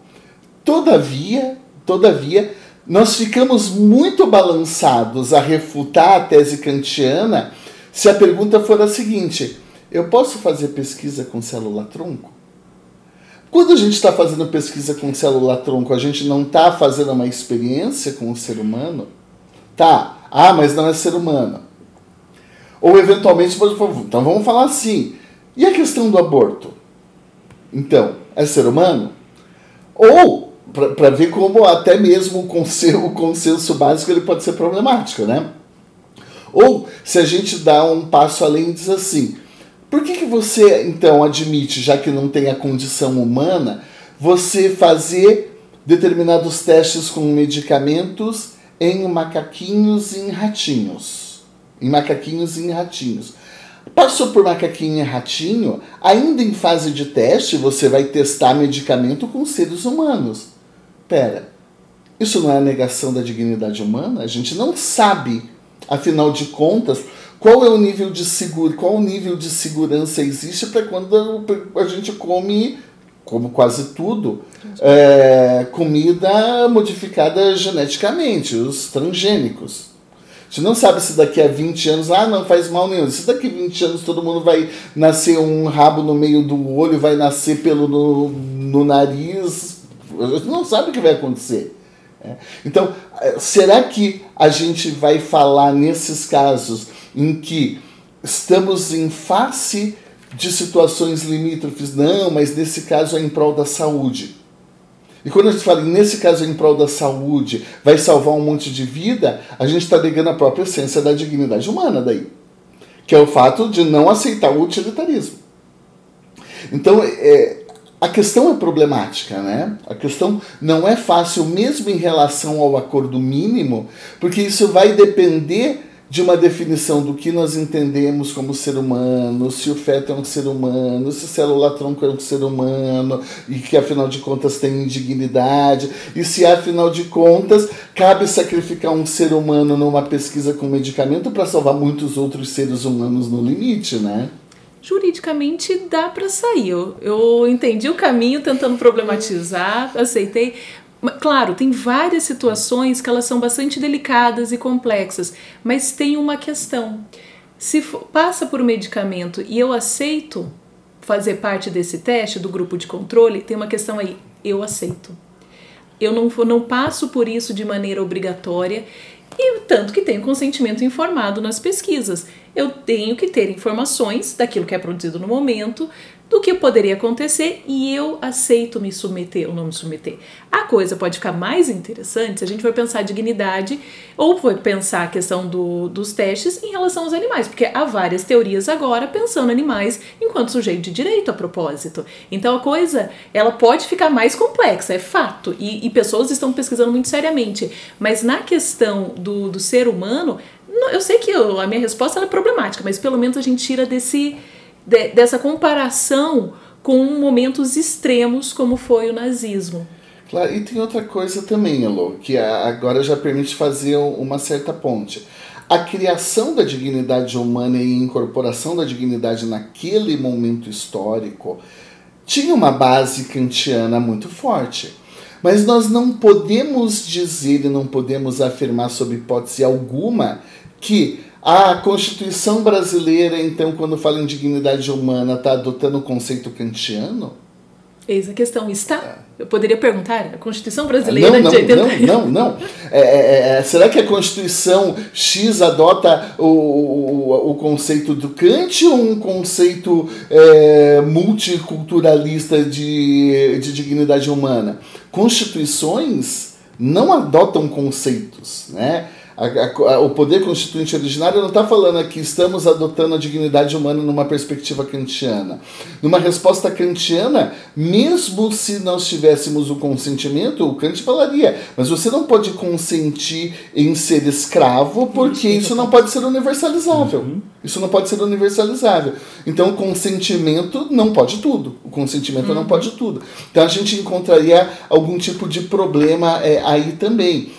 Todavia, todavia, nós ficamos muito balançados a refutar a tese kantiana se a pergunta for a seguinte: eu posso fazer pesquisa com célula-tronco? Quando a gente está fazendo pesquisa com célula-tronco, a gente não está fazendo uma experiência com o ser humano? Tá, ah, mas não é ser humano. Ou eventualmente, então vamos falar assim: e a questão do aborto? Então, é ser humano? Ou, para ver como até mesmo o consenso, o consenso básico ele pode ser problemático, né? Ou se a gente dá um passo além e diz assim: por que, que você então admite, já que não tem a condição humana, você fazer determinados testes com medicamentos em macaquinhos e em ratinhos? Em macaquinhos e em ratinhos. Passou por macaquinho e ratinho, ainda em fase de teste, você vai testar medicamento com seres humanos. Pera, isso não é a negação da dignidade humana? A gente não sabe Afinal de contas, qual é o nível de seguro, qual nível de segurança existe para quando a gente come, como quase tudo, é, comida modificada geneticamente, os transgênicos. A gente não sabe se daqui a 20 anos, ah, não faz mal nenhum. Se daqui a 20 anos todo mundo vai nascer um rabo no meio do olho, vai nascer pelo no, no nariz, a gente não sabe o que vai acontecer. É. Então, é, será que a gente vai falar nesses casos em que estamos em face de situações limítrofes? Não, mas nesse caso é em prol da saúde. E quando a gente fala nesse caso é em prol da saúde, vai salvar um monte de vida, a gente está negando a própria essência da dignidade humana daí. Que é o fato de não aceitar o utilitarismo. Então, é, a questão é problemática, né? A questão não é fácil, mesmo em relação ao acordo mínimo, porque isso vai depender de uma definição do que nós entendemos como ser humano, se o feto é um ser humano, se célula-tronco é um ser humano e que afinal de contas tem indignidade, e se afinal de contas cabe sacrificar um ser humano numa pesquisa com medicamento para salvar muitos outros seres humanos no limite, né? juridicamente dá para sair. Eu, eu entendi o caminho tentando problematizar, aceitei. Claro, tem várias situações que elas são bastante delicadas e complexas, mas tem uma questão. Se passa por medicamento e eu aceito fazer parte desse teste, do grupo de controle, tem uma questão aí. Eu aceito. Eu não, não passo por isso de maneira obrigatória e tanto que tem consentimento informado nas pesquisas. Eu tenho que ter informações daquilo que é produzido no momento, do que poderia acontecer e eu aceito me submeter ou não me submeter. A coisa pode ficar mais interessante se a gente for pensar dignidade ou for pensar a questão do, dos testes em relação aos animais, porque há várias teorias agora pensando animais enquanto sujeito de direito a propósito. Então a coisa ela pode ficar mais complexa, é fato, e, e pessoas estão pesquisando muito seriamente, mas na questão do, do ser humano, eu sei que eu, a minha resposta é problemática, mas pelo menos a gente tira desse de, dessa comparação com momentos extremos como foi o nazismo. Claro, e tem outra coisa também, Elo, que agora já permite fazer uma certa ponte. A criação da dignidade humana e a incorporação da dignidade naquele momento histórico tinha uma base kantiana muito forte. Mas nós não podemos dizer e não podemos afirmar, sob hipótese alguma, que a Constituição brasileira, então, quando fala em dignidade humana, está adotando o conceito kantiano? Eis a questão. Está? É. Eu poderia perguntar, a Constituição brasileira não, não, de Não, não, não. É, é, é, será que a Constituição X adota o, o, o conceito do Kant ou um conceito é, multiculturalista de, de dignidade humana? Constituições não adotam conceitos, né? A, a, o poder constituinte originário não está falando aqui estamos adotando a dignidade humana numa perspectiva kantiana. Numa resposta kantiana, mesmo se nós tivéssemos o consentimento, o Kant falaria, mas você não pode consentir em ser escravo porque isso não pode ser universalizável. Uhum. Isso não pode ser universalizável. Então, o consentimento não pode tudo. O consentimento uhum. não pode tudo. Então, a gente encontraria algum tipo de problema é, aí também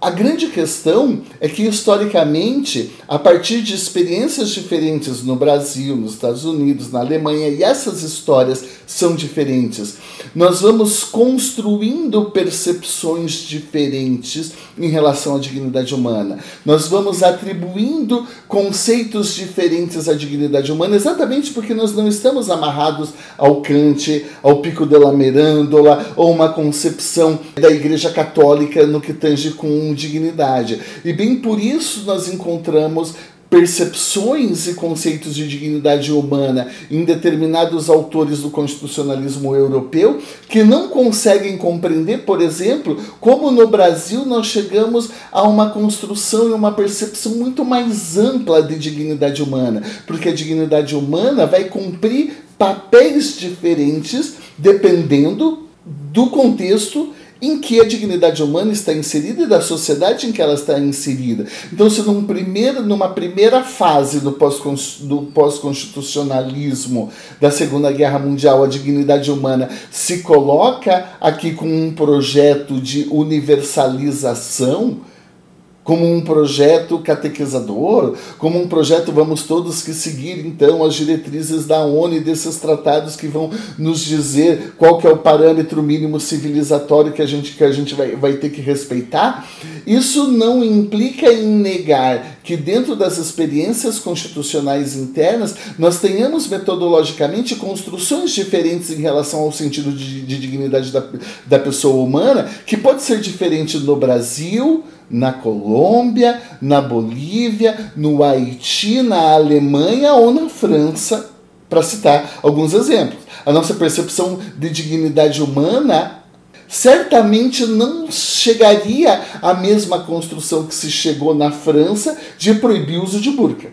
a grande questão é que, historicamente, a partir de experiências diferentes no Brasil, nos Estados Unidos, na Alemanha, e essas histórias são diferentes, nós vamos construindo percepções diferentes em relação à dignidade humana. Nós vamos atribuindo conceitos diferentes à dignidade humana, exatamente porque nós não estamos amarrados ao Kant, ao Pico della Mirandola, ou uma concepção da Igreja Católica no que tange com dignidade. E bem por isso nós encontramos percepções e conceitos de dignidade humana em determinados autores do constitucionalismo europeu que não conseguem compreender, por exemplo, como no Brasil nós chegamos a uma construção e uma percepção muito mais ampla de dignidade humana, porque a dignidade humana vai cumprir papéis diferentes dependendo do contexto em que a dignidade humana está inserida e da sociedade em que ela está inserida. Então, se num primeiro, numa primeira fase do pós-constitucionalismo da Segunda Guerra Mundial, a dignidade humana se coloca aqui com um projeto de universalização, como um projeto catequizador, como um projeto vamos todos que seguir então as diretrizes da ONU e desses tratados que vão nos dizer qual que é o parâmetro mínimo civilizatório que a gente, que a gente vai, vai ter que respeitar, isso não implica em negar que dentro das experiências constitucionais internas nós tenhamos metodologicamente construções diferentes em relação ao sentido de, de dignidade da, da pessoa humana, que pode ser diferente no Brasil, na Colômbia, na Bolívia, no Haiti, na Alemanha ou na França, para citar alguns exemplos. A nossa percepção de dignidade humana certamente não chegaria à mesma construção que se chegou na França de proibir o uso de burca.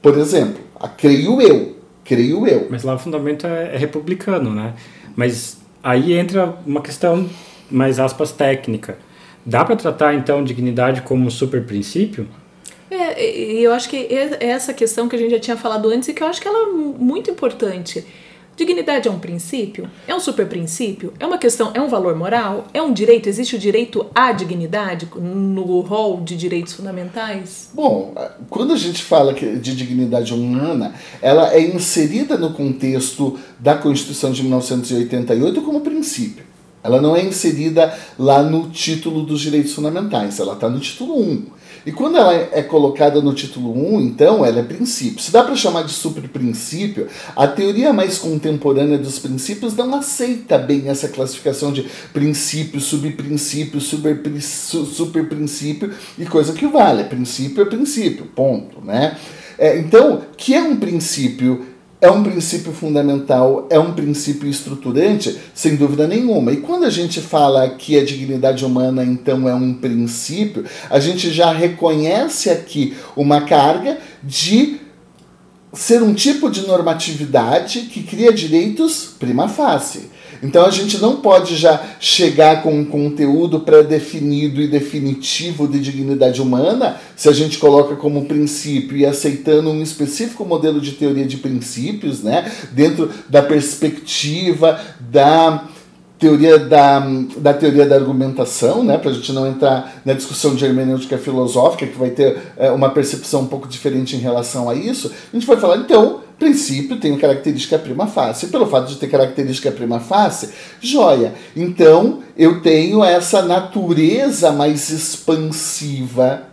Por exemplo, creio eu, creio eu. Mas lá o fundamento é, é republicano, né? Mas aí entra uma questão mais aspas técnica Dá para tratar então dignidade como um super princípio? É, e eu acho que essa questão que a gente já tinha falado antes e que eu acho que ela é muito importante. Dignidade é um princípio? É um super princípio? É uma questão, é um valor moral? É um direito? Existe o direito à dignidade no rol de direitos fundamentais? Bom, quando a gente fala de dignidade humana, ela é inserida no contexto da Constituição de 1988 como princípio. Ela não é inserida lá no título dos direitos fundamentais, ela está no título 1. E quando ela é colocada no título 1, então ela é princípio. Se dá para chamar de superprincípio, a teoria mais contemporânea dos princípios não aceita bem essa classificação de princípio, subprincípio, superprincípio e coisa que vale. Princípio é princípio, ponto. Né? É, então, que é um princípio é um princípio fundamental, é um princípio estruturante, sem dúvida nenhuma. E quando a gente fala que a dignidade humana então é um princípio, a gente já reconhece aqui uma carga de ser um tipo de normatividade que cria direitos prima facie. Então a gente não pode já chegar com um conteúdo pré-definido e definitivo de dignidade humana se a gente coloca como princípio e aceitando um específico modelo de teoria de princípios, né, dentro da perspectiva da teoria da, da teoria da argumentação, né, para a gente não entrar na discussão de hermenêutica filosófica, que vai ter é, uma percepção um pouco diferente em relação a isso, a gente vai falar, então, princípio tem característica prima facie. Pelo fato de ter característica prima facie, joia. Então, eu tenho essa natureza mais expansiva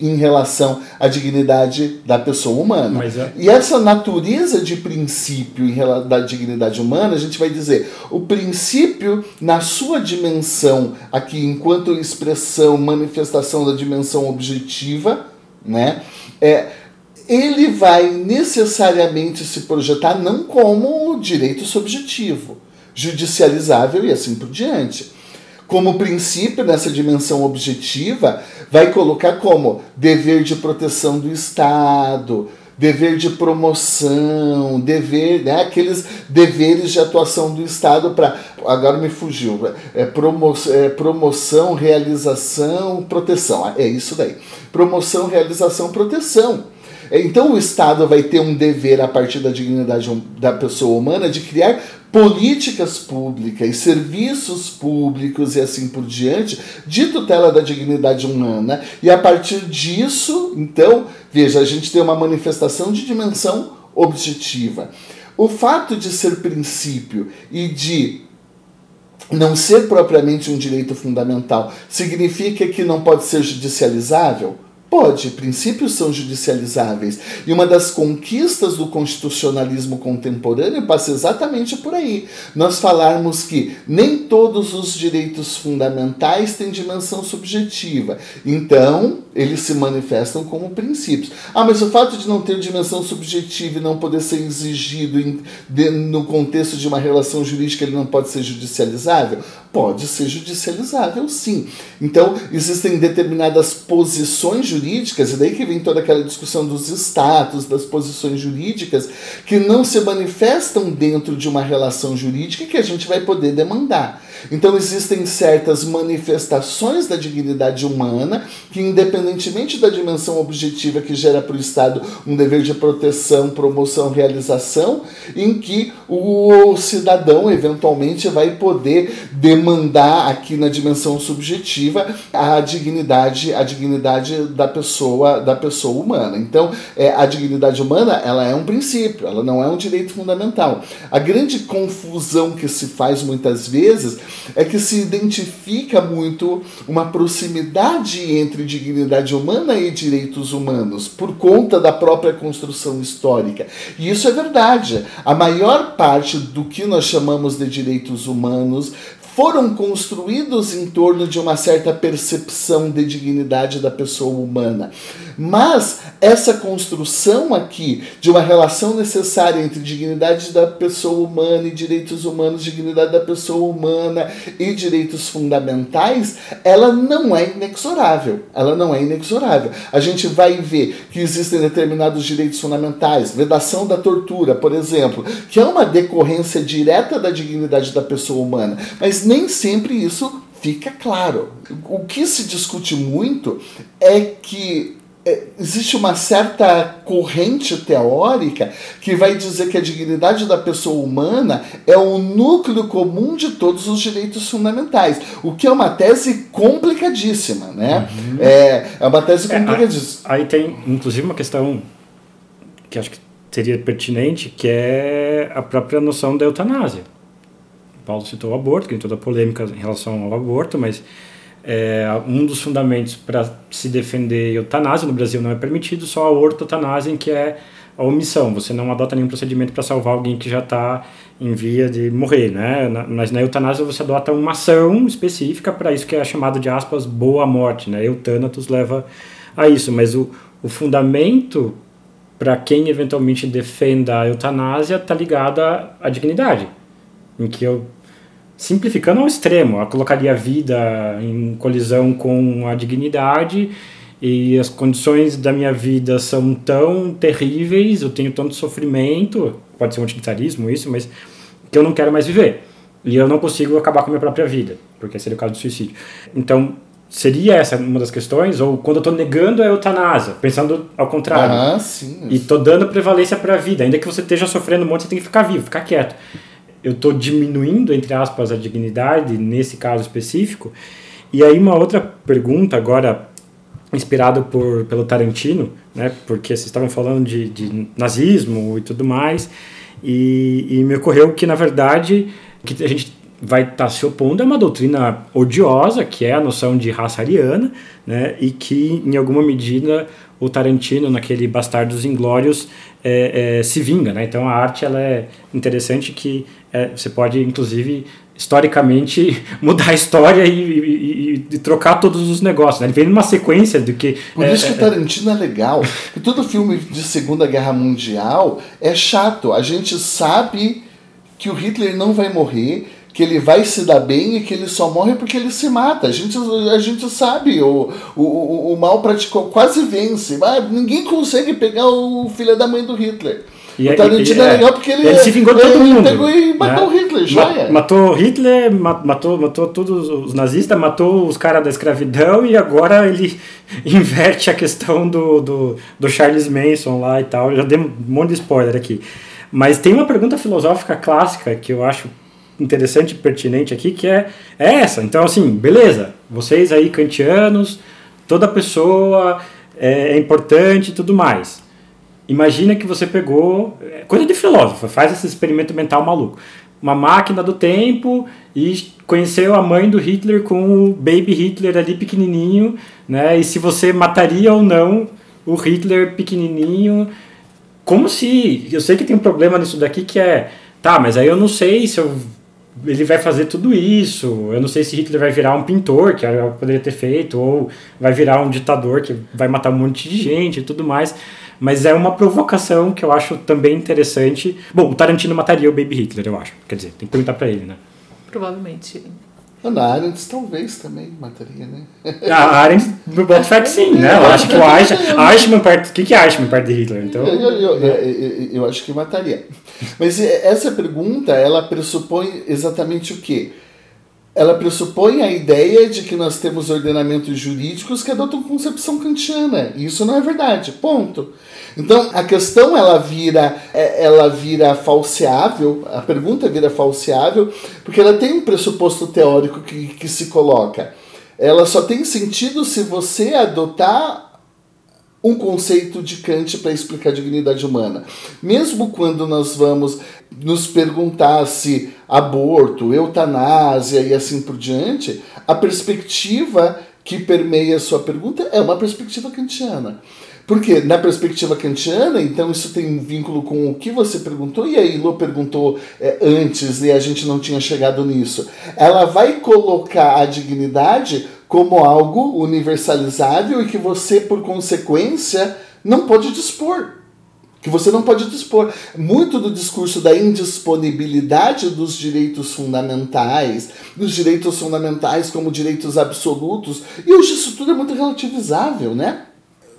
em relação à dignidade da pessoa humana. É... E essa natureza de princípio da dignidade humana, a gente vai dizer, o princípio na sua dimensão aqui enquanto expressão, manifestação da dimensão objetiva, né? É ele vai necessariamente se projetar não como direito subjetivo, judicializável e assim por diante. Como princípio, nessa dimensão objetiva, vai colocar como dever de proteção do Estado, dever de promoção, dever, né, aqueles deveres de atuação do Estado para agora me fugiu. É, promo, é promoção, realização, proteção. É isso daí. Promoção, realização, proteção. Então o Estado vai ter um dever a partir da dignidade da pessoa humana de criar políticas públicas, serviços públicos e assim por diante, de tutela da dignidade humana. E a partir disso, então, veja, a gente tem uma manifestação de dimensão objetiva. O fato de ser princípio e de não ser propriamente um direito fundamental significa que não pode ser judicializável? Pode, princípios são judicializáveis. E uma das conquistas do constitucionalismo contemporâneo passa exatamente por aí. Nós falarmos que nem todos os direitos fundamentais têm dimensão subjetiva. Então, eles se manifestam como princípios. Ah, mas o fato de não ter dimensão subjetiva e não poder ser exigido em, de, no contexto de uma relação jurídica, ele não pode ser judicializável? Pode ser judicializável, sim. Então, existem determinadas posições jurídicas, e daí que vem toda aquela discussão dos status, das posições jurídicas, que não se manifestam dentro de uma relação jurídica que a gente vai poder demandar. Então existem certas manifestações da dignidade humana que, independentemente da dimensão objetiva que gera para o Estado um dever de proteção, promoção, realização, em que o cidadão eventualmente vai poder demandar aqui na dimensão subjetiva a dignidade, a dignidade da pessoa, da pessoa humana. Então, é, a dignidade humana ela é um princípio, ela não é um direito fundamental. A grande confusão que se faz muitas vezes é que se identifica muito uma proximidade entre dignidade humana e direitos humanos, por conta da própria construção histórica. E isso é verdade. A maior parte do que nós chamamos de direitos humanos foram construídos em torno de uma certa percepção de dignidade da pessoa humana. Mas essa construção aqui de uma relação necessária entre dignidade da pessoa humana e direitos humanos, dignidade da pessoa humana e direitos fundamentais, ela não é inexorável. Ela não é inexorável. A gente vai ver que existem determinados direitos fundamentais, vedação da tortura, por exemplo, que é uma decorrência direta da dignidade da pessoa humana, mas nem sempre isso fica claro. O que se discute muito é que é, existe uma certa corrente teórica que vai dizer que a dignidade da pessoa humana é o núcleo comum de todos os direitos fundamentais, o que é uma tese complicadíssima, né? Uhum. É, é uma tese complicadíssima. É, aí tem, inclusive, uma questão que acho que seria pertinente, que é a própria noção da eutanásia. Paulo citou o aborto, que tem toda a polêmica em relação ao aborto, mas é, um dos fundamentos para se defender eutanásia no Brasil não é permitido, só a ortotanásia, que é a omissão. Você não adota nenhum procedimento para salvar alguém que já está em via de morrer, né? Mas na eutanásia você adota uma ação específica para isso que é chamado de aspas boa morte, né? Eutanatos leva a isso, mas o, o fundamento para quem eventualmente defenda a eutanásia está ligado à, à dignidade, em que eu simplificando ao extremo, eu colocaria a vida em colisão com a dignidade e as condições da minha vida são tão terríveis, eu tenho tanto sofrimento, pode ser um utilitarismo isso, mas que eu não quero mais viver. E eu não consigo acabar com a minha própria vida, porque seria o caso do suicídio. Então, seria essa uma das questões? Ou quando eu estou negando a eutanásia, pensando ao contrário. Ah, sim. E estou dando prevalência para a vida. Ainda que você esteja sofrendo um monte, você tem que ficar vivo, ficar quieto eu estou diminuindo, entre aspas, a dignidade nesse caso específico. E aí uma outra pergunta agora inspirado por pelo Tarantino, né? Porque vocês estavam falando de, de nazismo e tudo mais, e, e, me ocorreu que na verdade que a gente vai estar tá se opondo a uma doutrina odiosa, que é a noção de raça ariana, né? E que em alguma medida o Tarantino naquele Bastardos Inglórios é, é, se vinga, né? Então a arte ela é interessante que é, você pode, inclusive, historicamente mudar a história e, e, e, trocar todos os negócios. Né? Ele vem numa sequência do que. Por é, isso que o é, Tarantino é legal. E todo filme de Segunda Guerra Mundial é chato. A gente sabe que o Hitler não vai morrer, que ele vai se dar bem e que ele só morre porque ele se mata. A gente, a gente sabe, o, o, o mal praticou, quase vence. Mas ninguém consegue pegar o filho da mãe do Hitler. E o é- Tarantino e- é, é. legal porque ele, Ele se vingou de todo ele mundo, pegou e matou né? o Hitler, Ma- joia. Matou Hitler, ma- matou, matou todos os nazistas, matou os caras da escravidão e agora ele inverte a questão do, do, do Charles Manson lá e tal. Eu já dei um monte de spoiler aqui. Mas tem uma pergunta filosófica clássica que eu acho interessante e pertinente aqui, que é, é essa. Então, assim, beleza, vocês aí kantianos, toda pessoa é, é importante e tudo mais. Imagina que você pegou, é, coisa de filósofo, faz esse experimento mental maluco. Uma máquina do tempo e conheceu a mãe do Hitler com o baby Hitler ali pequenininho, né? E se você mataria ou não o Hitler pequenininho, como se, eu sei que tem um problema nisso daqui que é, tá, mas aí eu não sei se eu ele vai fazer tudo isso. Eu não sei se Hitler vai virar um pintor, que poderia ter feito, ou vai virar um ditador que vai matar um monte de gente e tudo mais. Mas é uma provocação que eu acho também interessante. Bom, o Tarantino mataria o Baby Hitler, eu acho. Quer dizer, tem que perguntar pra ele, né? Provavelmente. Ana Arendt talvez também mataria, né? A Arendt, eu boto fé que sim, né? Eu acho que o Eichmann, parte... O que que é Eichmann parte de Hitler? Então... Eu, eu, eu, eu- eu acho que mataria. Mas essa pergunta, ela pressupõe exatamente o quê? Ela pressupõe a ideia de que nós temos ordenamentos jurídicos que adotam concepção kantiana. E isso não é verdade. Ponto. Então, a questão ela vira, é- ela vira falseável, a pergunta vira falseável, porque ela tem um pressuposto teórico que, que se coloca. Ela só tem sentido se você adotar um conceito de Kant para explicar a dignidade humana. Mesmo quando nós vamos nos perguntar se aborto, eutanásia e assim por diante, a perspectiva que permeia a sua pergunta é uma perspectiva kantiana. Porque na perspectiva kantiana, então isso tem um vínculo com o que você perguntou, e a Ilô perguntou é, antes e a gente não tinha chegado nisso. Ela vai colocar a dignidade como algo universalizável e que você, por consequência, não pode dispor. Que você não pode dispor. Muito do discurso da indisponibilidade dos direitos fundamentais, dos direitos fundamentais como direitos absolutos, e hoje isso tudo é muito relativizável, né?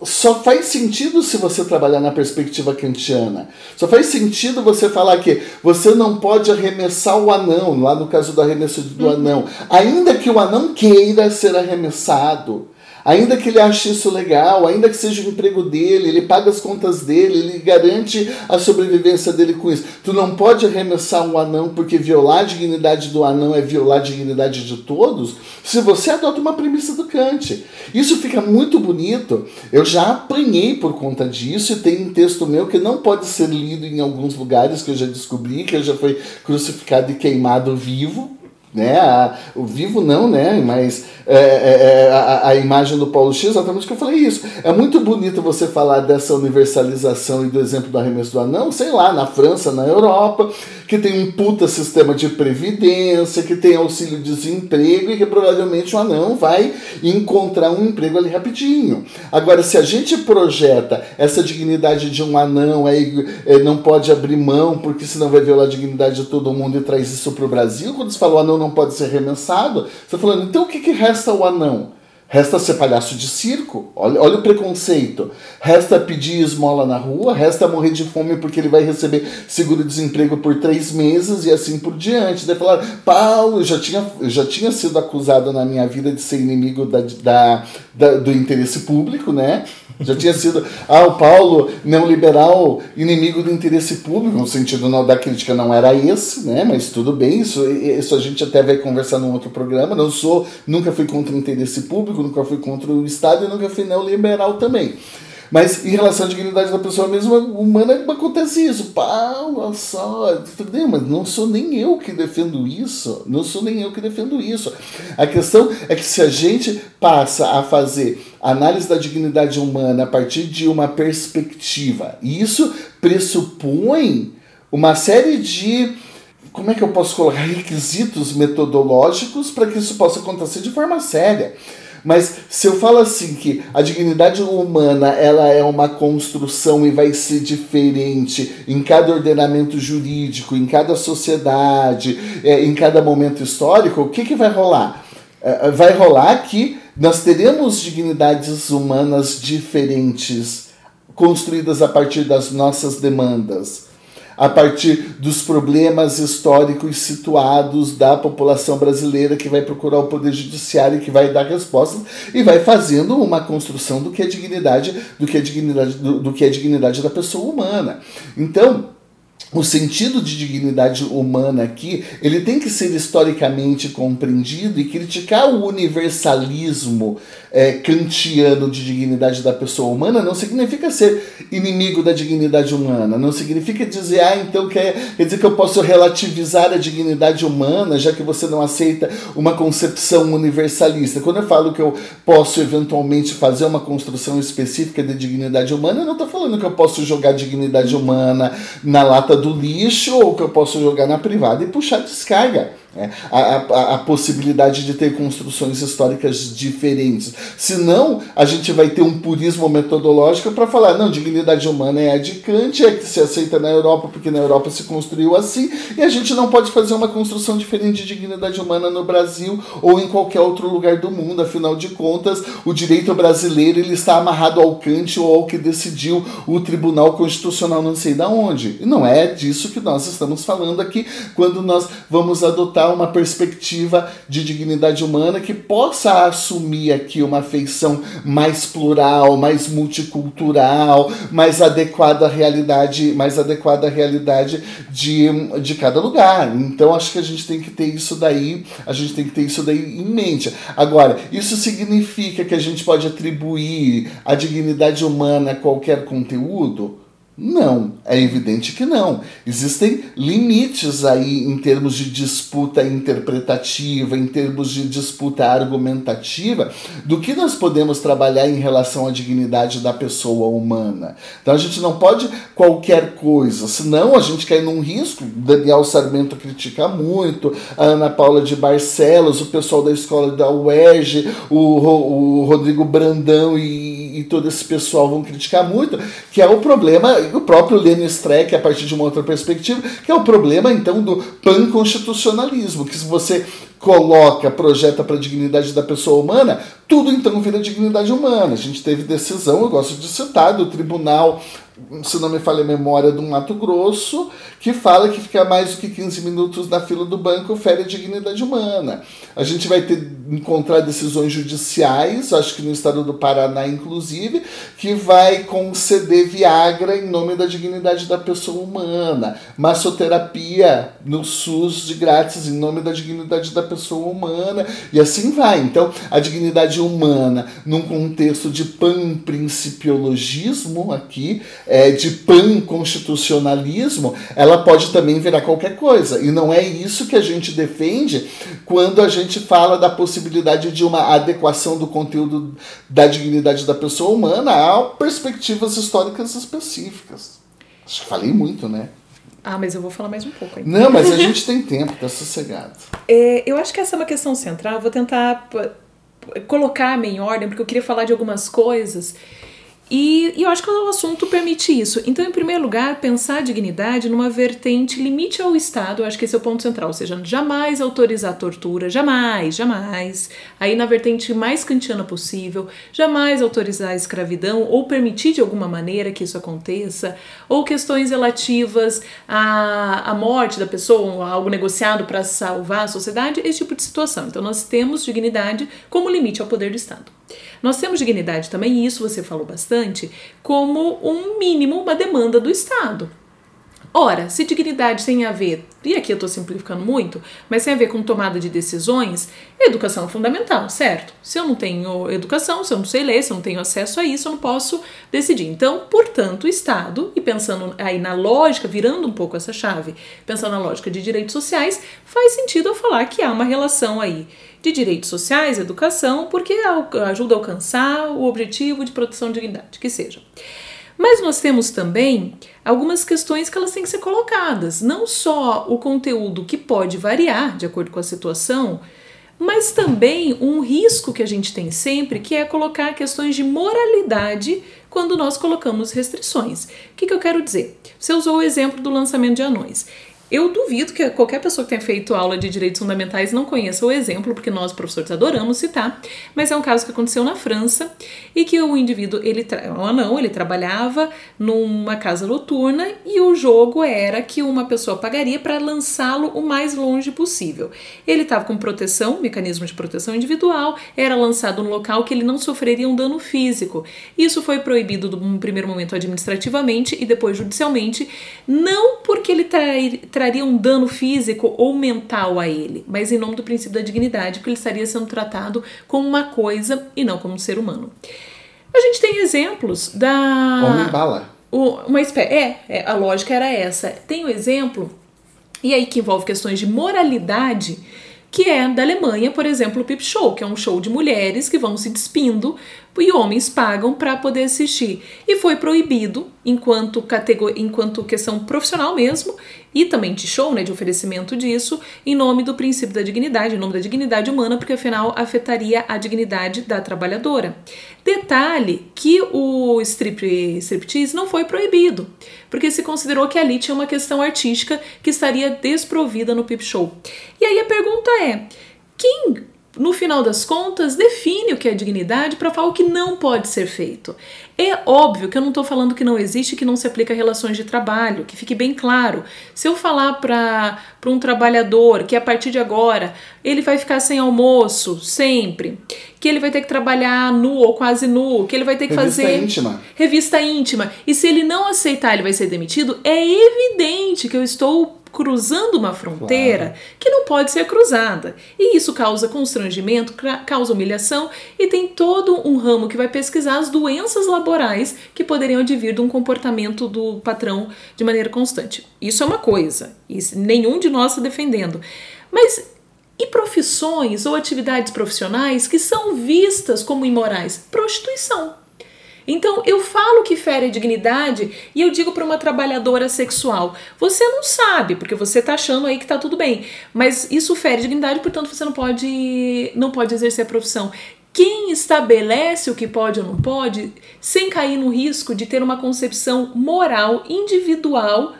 Só faz sentido se você trabalhar na perspectiva kantiana. Só faz sentido você falar que você não pode arremessar o anão, lá no caso do arremesso do anão, ainda que o anão queira ser arremessado. Ainda que ele ache isso legal, ainda que seja o emprego dele, ele paga as contas dele, ele garante a sobrevivência dele com isso. Tu não pode arremessar um anão porque violar a dignidade do anão é violar a dignidade de todos, se você adota uma premissa do Kant. Isso fica muito bonito. Eu já apanhei por conta disso e tem um texto meu que não pode ser lido em alguns lugares que eu já descobri, que já foi crucificado e queimado vivo né? A, o vivo não, né? Mas é, é, a, a, imagem do Paulo X, exatamente que eu falei isso. É muito bonito você falar dessa universalização e do exemplo do arremesso do anão, sei lá, na França, na Europa, que tem um puta sistema de previdência, que tem auxílio desemprego e que provavelmente o anão vai encontrar um emprego ali rapidinho. Agora, se a gente projeta essa dignidade de um anão, aí é, não pode abrir mão, porque senão vai violar a dignidade de todo mundo e traz isso para o Brasil, quando você fala o não pode ser arremessado, você está falando, então o que, que resta ao anão? Resta ser palhaço de circo? Olha, olha o preconceito. Resta pedir esmola na rua, resta morrer de fome porque ele vai receber seguro-desemprego por três meses e assim por diante. Daí falaram, Paulo, eu já tinha, eu já tinha sido acusado na minha vida de ser inimigo da, da, da, do interesse público, né? Já tinha sido, ah, o Paulo, neoliberal, inimigo do interesse público, no sentido não, da crítica não era esse, né? Mas tudo bem, isso, isso a gente até vai conversar num outro programa. Não sou, nunca fui contra o interesse público, nunca fui contra o Estado e nunca fui neoliberal também. Mas em relação à dignidade da pessoa mesma humana, acontece isso. Paulo, só. Mas não sou nem eu que defendo isso. Não sou nem eu que defendo isso. A questão é que se a gente passa a fazer análise da dignidade humana a partir de uma perspectiva, e isso pressupõe uma série de. Como é que eu posso colocar? Requisitos metodológicos para que isso possa acontecer de forma séria. Mas se eu falo assim que a dignidade humana ela é uma construção e vai ser diferente em cada ordenamento jurídico, em cada sociedade, é, em cada momento histórico, o que, que vai rolar? É, vai rolar que nós teremos dignidades humanas diferentes construídas a partir das nossas demandas a partir dos problemas históricos situados da população brasileira que vai procurar o poder judiciário que vai dar respostas e vai fazendo uma construção do que é dignidade, do que é dignidade, do, do que é dignidade da pessoa humana. Então, o sentido de dignidade humana aqui, ele tem que ser historicamente compreendido e criticar o universalismo é, kantiano de dignidade da pessoa humana não significa ser inimigo da dignidade humana, não significa dizer, ah, então quer, quer dizer que eu posso relativizar a dignidade humana, já que você não aceita uma concepção universalista. Quando eu falo que eu posso eventualmente fazer uma construção específica de dignidade humana, eu não estou falando que eu posso jogar dignidade humana na lata do lixo ou que eu posso jogar na privada e puxar descarga. É, a, a, a, possibilidade de ter construções históricas diferentes. Senão, a gente vai ter um purismo metodológico para falar: não, dignidade humana é a de Kant, é que se aceita na Europa porque na Europa se construiu assim, e a gente não pode fazer uma construção diferente de dignidade humana no Brasil ou em qualquer outro lugar do mundo. Afinal de contas, o direito brasileiro ele está amarrado ao Kant ou ao que decidiu o Tribunal Constitucional, não sei da onde. E não é disso que nós estamos falando aqui quando nós vamos adotar uma perspectiva de dignidade humana que possa assumir aqui uma feição mais plural, mais multicultural, mais adequada à realidade, mais adequada à realidade de, de cada lugar. Então acho que a gente tem que ter isso daí, a gente tem que ter isso daí em mente. Agora, isso significa que a gente pode atribuir a dignidade humana a qualquer conteúdo? Não, é evidente que não. Existem limites aí em termos de disputa interpretativa, em termos de disputa argumentativa, do que nós podemos trabalhar em relação à dignidade da pessoa humana. Então a gente não pode qualquer coisa, senão a gente cai num risco. Daniel Sarmento critica muito, a Ana Paula de Barcelos, o pessoal da escola da UERJ, o, o Rodrigo Brandão e, e todo esse pessoal vão criticar muito, que é o problema o próprio Lenin Streck, a partir de uma outra perspectiva, que é o problema então do panconstitucionalismo, que se você coloca, projeta para a dignidade da pessoa humana, tudo então vira dignidade humana. A gente teve decisão, eu gosto de citar, do Tribunal se não me falha a memória, do Mato Grosso, que fala que ficar mais do que 15 minutos na fila do banco fere a dignidade humana. A gente vai ter encontrar decisões judiciais, acho que no estado do Paraná, inclusive, que vai conceder Viagra em nome da dignidade da pessoa humana, massoterapia no SUS de grátis em nome da dignidade da pessoa humana, e assim vai. Então, a dignidade humana, num contexto de pan-principiologismo aqui, é, de pan-constitucionalismo, ela pode também virar qualquer coisa. E não é isso que a gente defende quando a gente fala da possibilidade de uma adequação do conteúdo da dignidade da pessoa humana a perspectivas históricas específicas. Acho que falei muito, né? Ah, mas eu vou falar mais um pouco ainda. Não, mas a gente tem tempo, tá sossegado. É, eu acho que essa é uma questão central. Vou tentar colocar-me em ordem, porque eu queria falar de algumas coisas e, e, eu acho que o assunto permite isso. Então, em primeiro lugar, pensar a dignidade numa vertente limite ao Estado, eu acho que esse é o ponto central, ou seja, jamais autorizar tortura, jamais, jamais. Aí, na vertente mais kantiana possível, jamais autorizar a escravidão ou permitir de alguma maneira que isso aconteça, ou questões relativas à, à morte da pessoa, algo negociado para salvar a sociedade, esse tipo de situação. Então, nós temos dignidade como limite ao poder do Estado. Nós temos dignidade também, e isso você falou bastante, como um mínimo, uma demanda do Estado. Ora, se dignidade tem a ver, e aqui eu estou simplificando muito, mas tem a ver com tomada de decisões, educação é fundamental, certo? Se eu não tenho educação, se eu não sei ler, se eu não tenho acesso a isso, eu não posso decidir. Então, portanto, o Estado, e pensando aí na lógica, virando um pouco essa chave, pensando na lógica de direitos sociais, faz sentido eu falar que há uma relação aí de direitos sociais, educação, porque ajuda a alcançar o objetivo de proteção de dignidade, que seja. Mas nós temos também algumas questões que elas têm que ser colocadas, não só o conteúdo que pode variar de acordo com a situação, mas também um risco que a gente tem sempre, que é colocar questões de moralidade quando nós colocamos restrições. O que, que eu quero dizer? Você usou o exemplo do lançamento de anões. Eu duvido que qualquer pessoa que tenha feito aula de direitos fundamentais não conheça o exemplo, porque nós, professores, adoramos citar, mas é um caso que aconteceu na França e que o indivíduo, ele um anão, ele trabalhava numa casa noturna e o jogo era que uma pessoa pagaria para lançá-lo o mais longe possível. Ele estava com proteção, mecanismo de proteção individual, era lançado num local que ele não sofreria um dano físico. Isso foi proibido num primeiro momento administrativamente e depois judicialmente, não porque ele traria um dano físico ou mental a ele, mas em nome do princípio da dignidade, porque ele estaria sendo tratado como uma coisa e não como um ser humano. A gente tem exemplos da. Homem bala. O, uma espécie, é, é, a lógica era essa. Tem o um exemplo, e aí que envolve questões de moralidade que é da Alemanha, por exemplo, o Pip Show, que é um show de mulheres que vão se despindo e homens pagam para poder assistir. E foi proibido enquanto categoria, enquanto questão profissional mesmo, e também de show, né, de oferecimento disso, em nome do princípio da dignidade, em nome da dignidade humana, porque afinal afetaria a dignidade da trabalhadora. Detalhe que o strip, striptease não foi proibido, porque se considerou que ali tinha uma questão artística que estaria desprovida no Pip Show. E aí a pergunta é: quem no final das contas, define o que é dignidade para falar o que não pode ser feito. É óbvio que eu não estou falando que não existe que não se aplica a relações de trabalho, que fique bem claro. Se eu falar para um trabalhador que a partir de agora ele vai ficar sem almoço sempre, que ele vai ter que trabalhar nu ou quase nu, que ele vai ter que revista fazer íntima. revista íntima, e se ele não aceitar ele vai ser demitido, é evidente que eu estou cruzando uma fronteira claro. que não pode ser cruzada. E isso causa constrangimento, causa humilhação e tem todo um ramo que vai pesquisar as doenças laborais que poderiam advir de um comportamento do patrão de maneira constante. Isso é uma coisa, e nenhum de nós está defendendo. Mas e profissões ou atividades profissionais que são vistas como imorais? Prostituição. Então eu falo que fere a dignidade e eu digo para uma trabalhadora sexual: você não sabe, porque você está achando aí que está tudo bem, mas isso fere a dignidade, portanto você não pode não pode exercer a profissão. Quem estabelece o que pode ou não pode, sem cair no risco de ter uma concepção moral individual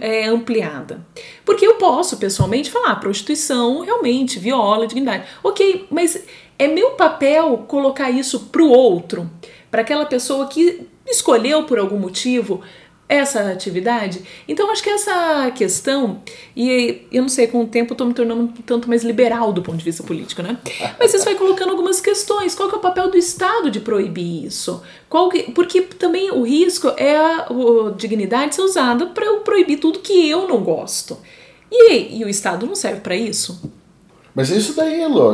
é, ampliada. Porque eu posso, pessoalmente, falar: ah, prostituição realmente viola a dignidade. Ok, mas é meu papel colocar isso para o outro para aquela pessoa que escolheu por algum motivo essa atividade. Então acho que essa questão, e eu não sei, com o tempo eu tô me tornando um tanto mais liberal do ponto de vista político, né? Mas isso vai colocando algumas questões. Qual que é o papel do Estado de proibir isso? Qual que, porque também o risco é a, a dignidade ser usada para eu proibir tudo que eu não gosto. E, e o Estado não serve para isso. Mas isso daí, Elô,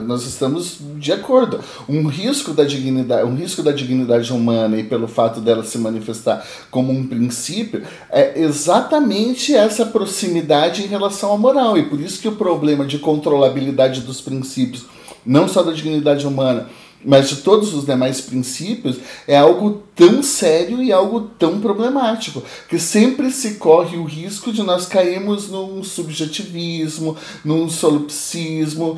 nós estamos de acordo. Um risco da dignidade, um risco da dignidade humana e pelo fato dela se manifestar como um princípio é exatamente essa proximidade em relação à moral. E por isso que o problema de controlabilidade dos princípios, não só da dignidade humana, mas de todos os demais princípios, é algo tão sério e algo tão problemático, que sempre se corre o risco de nós cairmos num subjetivismo, num solipsismo,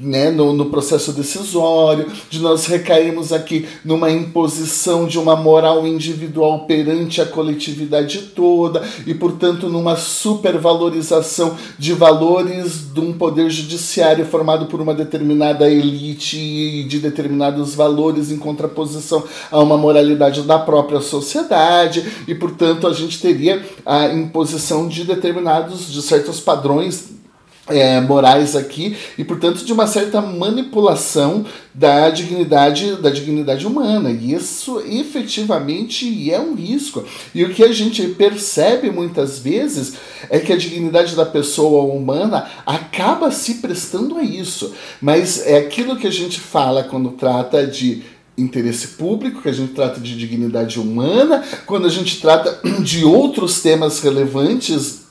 né, no, no processo decisório, de nós recairmos aqui numa imposição de uma moral individual perante a coletividade toda e, portanto, numa supervalorização de valores de um poder judiciário formado por uma determinada elite e de determinados valores em contraposição a uma moralidade da própria sociedade e, portanto, a gente teria a imposição de determinados, de certos padrões é, morais aqui e portanto de uma certa manipulação da dignidade da dignidade humana. E isso efetivamente é um risco. E o que a gente percebe muitas vezes é que a dignidade da pessoa humana acaba se prestando a isso. Mas é aquilo que a gente fala quando trata de interesse público, que a gente trata de dignidade humana, quando a gente trata de outros temas relevantes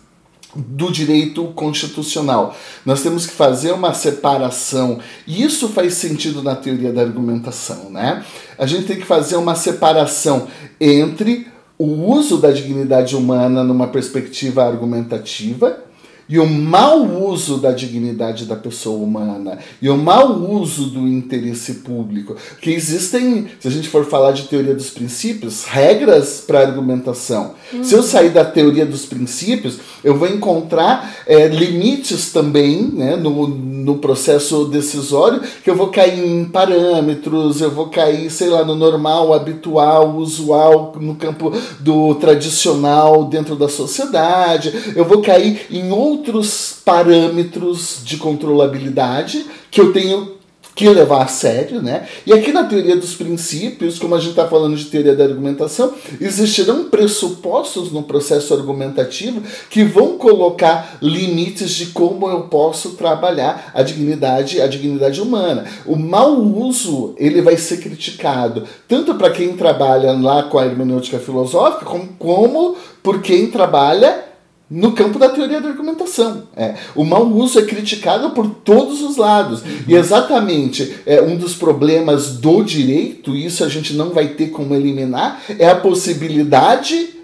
do direito constitucional. Nós temos que fazer uma separação. E isso faz sentido na teoria da argumentação, né? A gente tem que fazer uma separação entre o uso da dignidade humana numa perspectiva argumentativa e o mau uso da dignidade da pessoa humana e o mau uso do interesse público. Que existem, se a gente for falar de teoria dos princípios, regras para argumentação. Uhum. Se eu sair da teoria dos princípios, eu vou encontrar é, limites também né, no, no processo decisório, que eu vou cair em parâmetros, eu vou cair, sei lá, no normal, habitual, usual, no campo do tradicional dentro da sociedade, eu vou cair em outros parâmetros de controlabilidade que eu tenho que levar a sério, né? E aqui na teoria dos princípios, como a gente está falando de teoria da argumentação, existirão pressupostos no processo argumentativo que vão colocar limites de como eu posso trabalhar a dignidade, a dignidade humana. O mau uso ele vai ser criticado tanto para quem trabalha lá com a hermenêutica filosófica, como, como por quem trabalha no campo da teoria da argumentação. É. O mau uso é criticado por todos os lados. Uhum. E exatamente é, um dos problemas do direito, isso a gente não vai ter como eliminar, é a possibilidade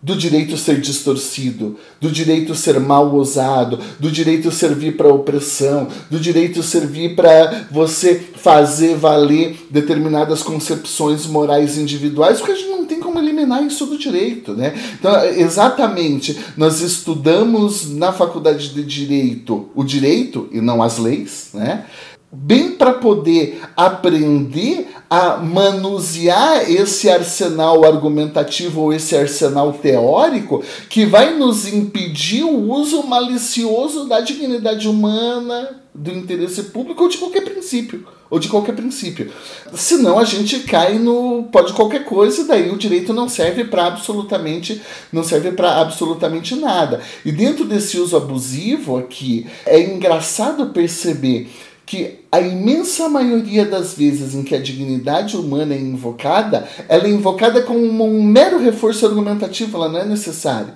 do direito ser distorcido, do direito ser mal usado, do direito servir para opressão, do direito servir para você fazer valer determinadas concepções morais individuais, porque a gente não tem eliminar isso do direito, né? Então, exatamente, nós estudamos na faculdade de direito o direito e não as leis, né? Bem para poder aprender a manusear esse arsenal argumentativo ou esse arsenal teórico que vai nos impedir o uso malicioso da dignidade humana, do interesse público ou de qualquer princípio. Ou de qualquer princípio. Senão a gente cai no pode qualquer coisa, e daí o direito não serve para absolutamente não serve para absolutamente nada. E dentro desse uso abusivo aqui, é engraçado perceber que a imensa maioria das vezes em que a dignidade humana é invocada, ela é invocada como um mero reforço argumentativo, ela não é necessária.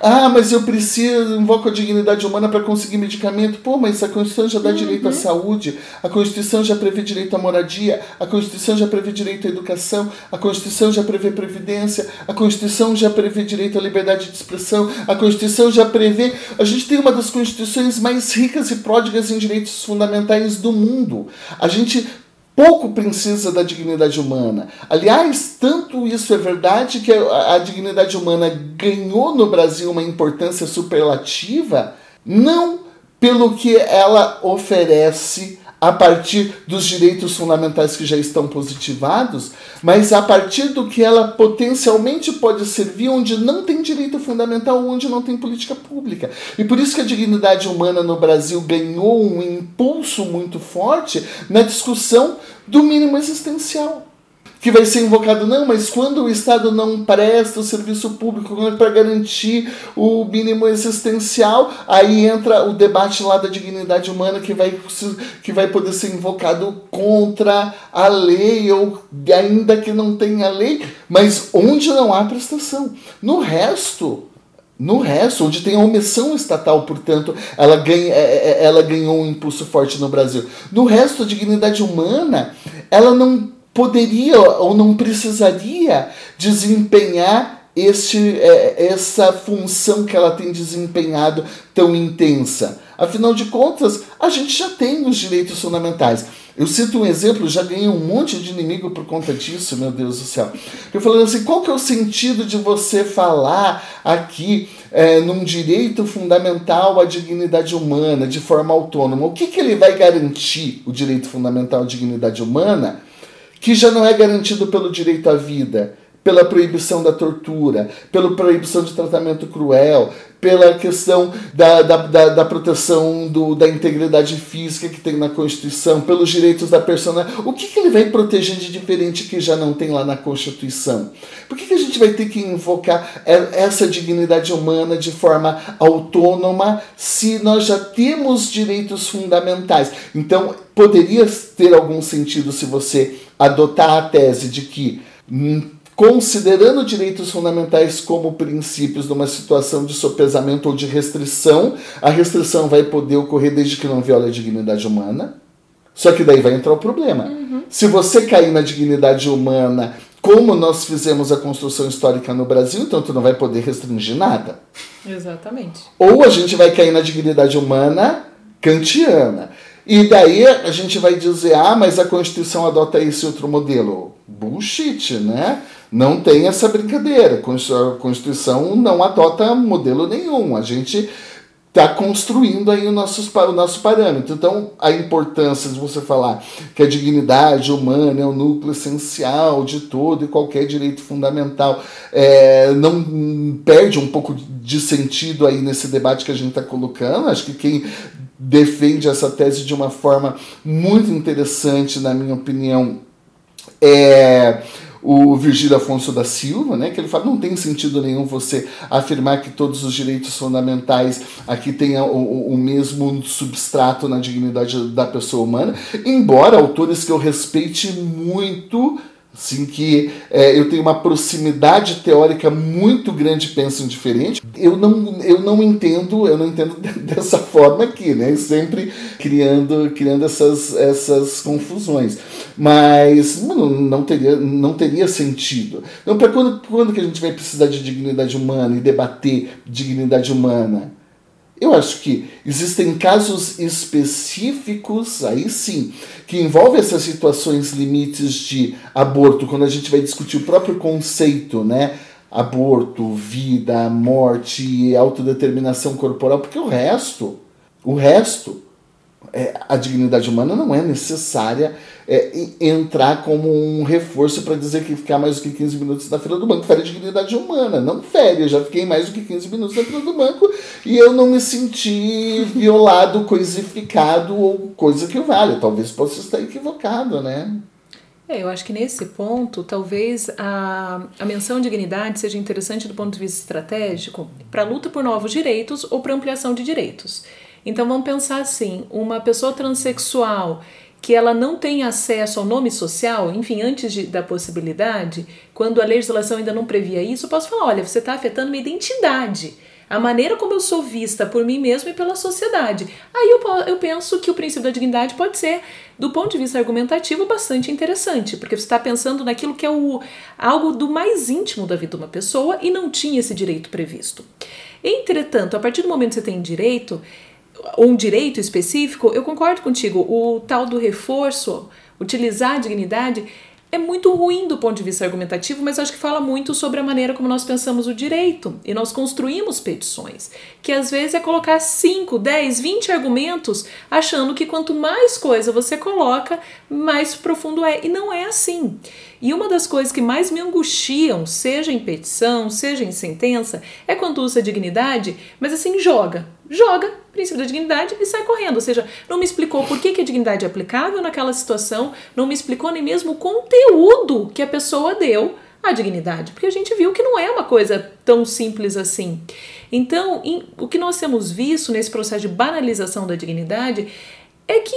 Ah, mas eu preciso, invoco a dignidade humana para conseguir medicamento. Pô, mas a Constituição já dá uhum. direito à saúde, a Constituição já prevê direito à moradia, a Constituição já prevê direito à educação, a Constituição já prevê previdência, a Constituição já prevê direito à liberdade de expressão, a Constituição já prevê. A gente tem uma das constituições mais ricas e pródigas em direitos fundamentais do mundo. A gente pouco precisa da dignidade humana. Aliás, tanto isso é verdade que a, a, dignidade humana ganhou no Brasil uma importância superlativa, não pelo que ela oferece a partir dos direitos fundamentais que já estão positivados, mas a partir do que ela potencialmente pode servir onde não tem direito fundamental, onde não tem política pública. E por isso que a dignidade humana no Brasil ganhou um impulso muito forte na discussão do mínimo existencial que vai ser invocado, não, mas quando o Estado não presta o serviço público para garantir o mínimo existencial, aí entra o debate lá da dignidade humana que vai, que vai poder ser invocado contra a lei, ou ainda que não tenha lei, mas onde não há prestação. No resto, no resto, onde tem a omissão estatal, portanto, ela, ganha, é, é, ela ganhou um impulso forte no Brasil. No resto, a dignidade humana, ela não poderia ou não precisaria desempenhar este, é, essa função que ela tem desempenhado tão intensa. Afinal de contas, a gente já tem os direitos fundamentais. Eu cito um exemplo, já ganhei um monte de inimigo por conta disso, meu Deus do céu. Eu falando assim, qual que é o sentido de você falar aqui é, num direito fundamental à dignidade humana de forma autônoma? O que, que ele vai garantir, o direito fundamental à dignidade humana? Que já não é garantido pelo direito à vida, pela proibição da tortura, pela proibição de tratamento cruel, pela questão da, da, da, da proteção do, da integridade física que tem na Constituição, pelos direitos da pessoa. O que, que ele vai proteger de diferente que já não tem lá na Constituição? Por que, que a gente vai ter que invocar essa dignidade humana de forma autônoma se nós já temos direitos fundamentais? Então, poderia ter algum sentido se você adotar a tese de que, hum, considerando direitos fundamentais como princípios numa situação de sopesamento ou de restrição, a restrição vai poder ocorrer desde que não viole a dignidade humana. Só que daí vai entrar o problema. Uhum. Se você cair na dignidade humana como nós fizemos a construção histórica no Brasil, então tu não vai poder restringir nada. Exatamente. Ou a gente vai cair na dignidade humana kantiana. E daí a gente vai dizer, ah, mas a Constituição adota esse outro modelo. Bullshit, né? Não tem essa brincadeira. A Constituição não adota modelo nenhum. A gente está construindo aí o nosso, o nosso parâmetro. Então, a importância de você falar que a dignidade humana é o núcleo essencial de todo e qualquer direito fundamental é, não perde um pouco de sentido aí nesse debate que a gente está colocando. Acho que quem defende essa tese de uma forma muito interessante, na minha opinião, é o Virgílio Afonso da Silva, né, que ele fala não tem sentido nenhum você afirmar que todos os direitos fundamentais aqui tenham o, o mesmo substrato na dignidade da pessoa humana, embora autores que eu respeite muito Assim que é, eu tenho uma proximidade teórica muito grande, pensam diferente. Eu não, eu não entendo, eu não entendo dessa forma aqui, né? Sempre criando, criando essas, essas confusões. Mas não, não, teria, não teria sentido. Então, para quando, quando que a gente vai precisar de dignidade humana e debater dignidade humana? Eu acho que existem casos específicos, aí sim, que envolvem essas situações limites de aborto, quando a gente vai discutir o próprio conceito, né? Aborto, vida, morte, autodeterminação corporal, porque o resto, o resto, é, a dignidade humana não é necessária é, entrar como um reforço para dizer que ficar mais do que 15 minutos na fila do banco fere a dignidade humana. Não fere, eu já fiquei mais do que 15 minutos na fila do banco e eu não me senti violado, coisificado ou coisa que vale. Talvez possa estar equivocado, né? É, eu acho que nesse ponto, talvez a, a menção dignidade seja interessante do ponto de vista estratégico para a luta por novos direitos ou para ampliação de direitos. Então vamos pensar assim: uma pessoa transexual que ela não tem acesso ao nome social, enfim, antes de, da possibilidade, quando a legislação ainda não previa isso, eu posso falar: olha, você está afetando minha identidade, a maneira como eu sou vista por mim mesmo e pela sociedade. Aí eu, eu penso que o princípio da dignidade pode ser, do ponto de vista argumentativo, bastante interessante, porque você está pensando naquilo que é o, algo do mais íntimo da vida de uma pessoa e não tinha esse direito previsto. Entretanto, a partir do momento que você tem direito, um direito específico, eu concordo contigo. O tal do reforço, utilizar a dignidade, é muito ruim do ponto de vista argumentativo, mas acho que fala muito sobre a maneira como nós pensamos o direito e nós construímos petições, que às vezes é colocar 5, 10, 20 argumentos, achando que quanto mais coisa você coloca, mais profundo é. E não é assim. E uma das coisas que mais me angustiam, seja em petição, seja em sentença, é quando usa dignidade, mas assim, joga. Joga princípio da dignidade e sai correndo. Ou seja, não me explicou por que, que a dignidade é aplicável naquela situação, não me explicou nem mesmo o conteúdo que a pessoa deu à dignidade, porque a gente viu que não é uma coisa tão simples assim. Então, em, o que nós temos visto nesse processo de banalização da dignidade é que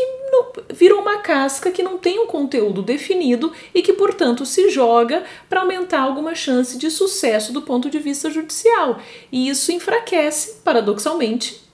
virou uma casca que não tem um conteúdo definido e que, portanto, se joga para aumentar alguma chance de sucesso do ponto de vista judicial. E isso enfraquece, paradoxalmente,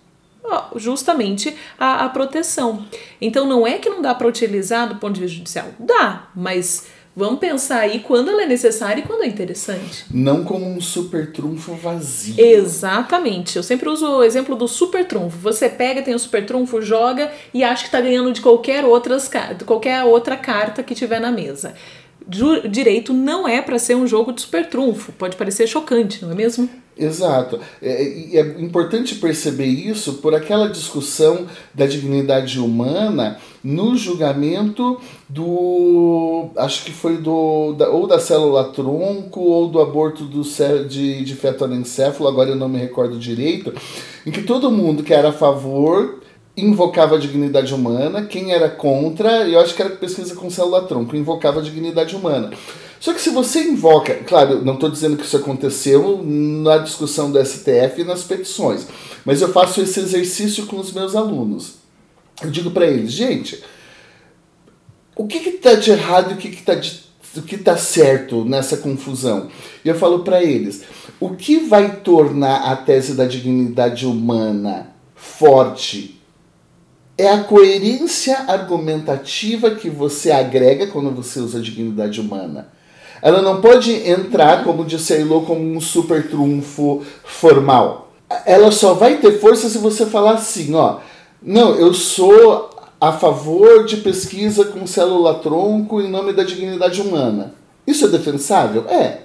justamente a, a proteção. Então não é que não dá para utilizar do ponto de vista judicial, dá, mas vamos pensar aí quando ela é necessária e quando é interessante. Não como um super trunfo vazio. Exatamente. Eu sempre uso o exemplo do super trunfo. Você pega, tem o super trunfo, joga e acha que está ganhando de qualquer, outras, qualquer outra carta que tiver na mesa. Direito não é para ser um jogo de super trunfo. Pode parecer chocante, não é mesmo? Exato. É, é, é, importante perceber isso por aquela discussão da dignidade humana no julgamento do. Acho que foi do. Da, ou da célula tronco ou do aborto do, de, de feto anencéfalo, agora eu não me recordo direito, em que todo mundo que era a favor invocava a dignidade humana, quem era contra, eu acho que era pesquisa com célula tronco, invocava a dignidade humana. Só que se você invoca, claro, não estou dizendo que isso aconteceu na discussão do STF e nas petições, mas eu faço esse exercício com os meus alunos. Eu digo para eles, gente, o que está de errado e o que está o que está certo nessa confusão? E eu falo para eles, o que vai tornar a tese da dignidade humana forte é a coerência argumentativa que você agrega quando você usa a dignidade humana. Ela não pode entrar, como disse a Elo, como um super trunfo formal. Ela só vai ter força se você falar assim, ó. Não, eu sou a favor de pesquisa com célula-tronco em nome da dignidade humana. Isso é defensável? É.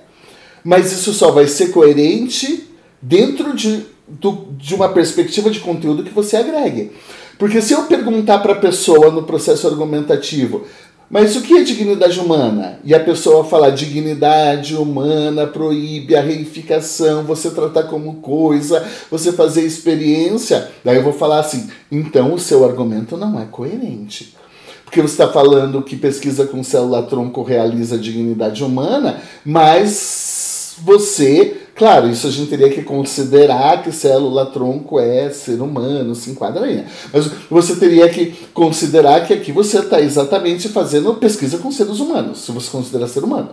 Mas isso só vai ser coerente dentro de, do, de uma perspectiva de conteúdo que você agregue. Porque se eu perguntar para a pessoa no processo argumentativo, mas o que é dignidade humana? E a pessoa falar dignidade humana proíbe a reificação, você tratar como coisa, você fazer experiência. Daí eu vou falar assim: então o seu argumento não é coerente. Porque você está falando que pesquisa com célula-tronco realiza dignidade humana, mas você Claro, isso a gente teria que considerar que célula-tronco é ser humano, se enquadra aí. Né? Mas você teria que considerar que aqui você está exatamente fazendo pesquisa com seres humanos, se você considera ser humano.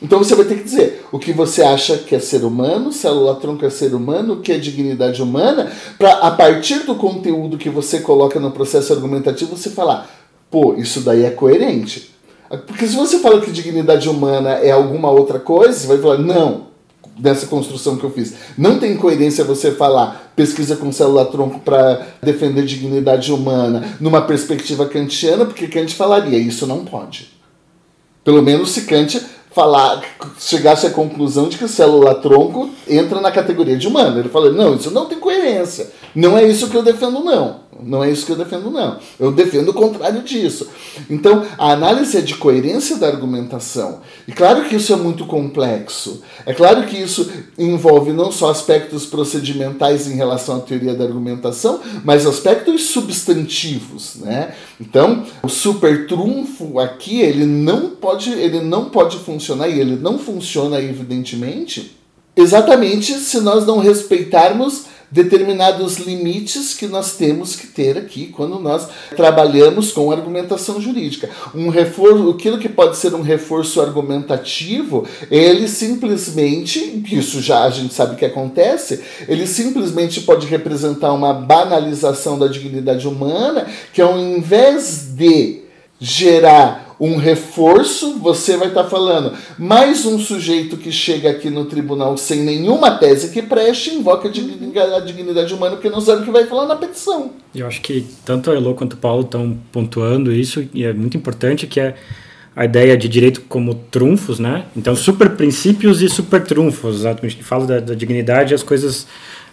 Então você vai ter que dizer o que você acha que é ser humano, célula-tronco é ser humano, o que é dignidade humana, para a partir do conteúdo que você coloca no processo argumentativo você falar, pô, isso daí é coerente. Porque se você fala que dignidade humana é alguma outra coisa, você vai falar, não, dessa construção que eu fiz. Não tem coerência você falar pesquisa com célula-tronco para defender dignidade humana numa perspectiva kantiana, porque Kant falaria isso não pode. Pelo menos se Kant falar, chegasse à conclusão de que célula-tronco entra na categoria de humano. Ele falou, não, isso não tem coerência. Não é isso que eu defendo, não. Não é isso que eu defendo, não. Eu defendo o contrário disso. Então, a análise é de coerência da argumentação. E claro que isso é muito complexo. É claro que isso envolve não só aspectos procedimentais em relação à teoria da argumentação, mas aspectos substantivos, né? Então, o super trunfo aqui, ele não pode, ele não pode funcionar e ele não funciona evidentemente exatamente se nós não respeitarmos determinados limites que nós temos que ter aqui quando nós trabalhamos com argumentação jurídica. Um reforço, aquilo que pode ser um reforço argumentativo, ele simplesmente, isso já a gente sabe que acontece, ele simplesmente pode representar uma banalização da dignidade humana, que ao invés de gerar um reforço, você vai estar tá falando. Mais um sujeito que chega aqui no tribunal sem nenhuma tese que preste, invoca a dignidade humana porque não sabe o que vai falar na petição. Eu acho que tanto a Elo quanto o Paulo estão pontuando isso, e é muito importante que é a ideia de direito como trunfos, né? Então, super princípios e super trunfos. Quando a gente fala da, da dignidade, as coisas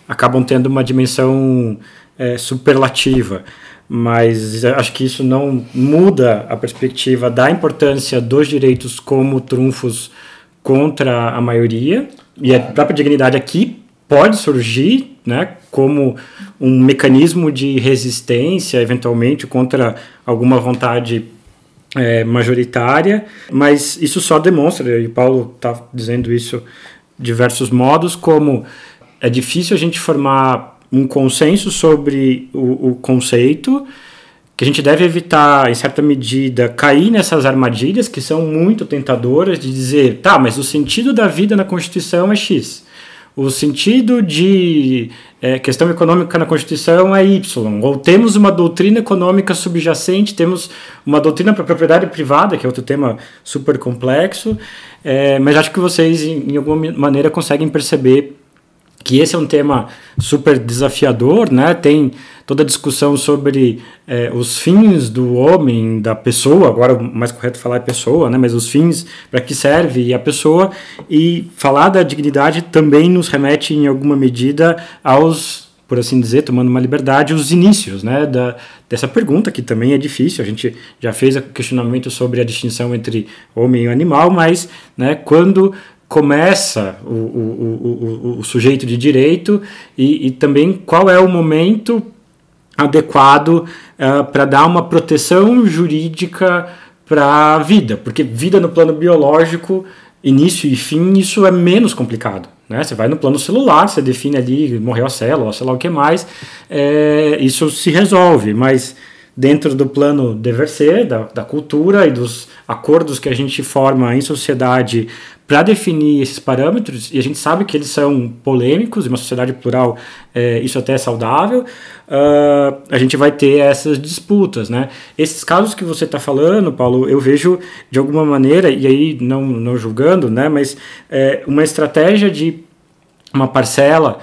acabam tendo uma dimensão é, superlativa mas acho que isso não muda a perspectiva da importância dos direitos como trunfos contra a maioria. E a própria dignidade aqui pode surgir né, como um mecanismo de resistência eventualmente contra alguma vontade é, majoritária, mas isso só demonstra, e o Paulo está dizendo isso diversos modos, como é difícil a gente formar um consenso sobre o, o conceito, que a gente deve evitar, em certa medida, cair nessas armadilhas que são muito tentadoras de dizer, tá, mas o sentido da vida na Constituição é X. O sentido de é, questão econômica na Constituição é Y. Ou temos uma doutrina econômica subjacente, temos uma doutrina para propriedade privada, que é outro tema super complexo. É, mas acho que vocês, em, em alguma maneira, conseguem perceber que esse é um tema super desafiador, né? Tem toda a discussão sobre é, os fins do homem, da pessoa, agora o mais correto falar é pessoa, né? Mas os fins, para que serve a pessoa, e falar da dignidade também nos remete, em alguma medida, aos por assim dizer, tomando uma liberdade, os inícios né, da, dessa pergunta, que também é difícil. A gente já fez o questionamento sobre a distinção entre homem e animal, mas né, quando começa o, o, o, o sujeito de direito e, e, também qual é o momento adequado uh, para dar uma proteção jurídica para a vida, porque vida no plano biológico, início e fim, isso é menos complicado. Né? Você vai no plano celular, você define ali, morreu a célula, sei lá o que mais, é, isso se resolve, mas dentro do plano dever ser, da, da cultura e dos acordos que a gente forma em sociedade para definir esses parâmetros, e a gente sabe que eles são polêmicos, em uma sociedade plural é, isso até é saudável, uh, a gente vai ter essas disputas. Né? Esses casos que você está falando, Paulo, eu vejo de alguma maneira, e aí não, não julgando, né, mas é, uma estratégia de uma parcela,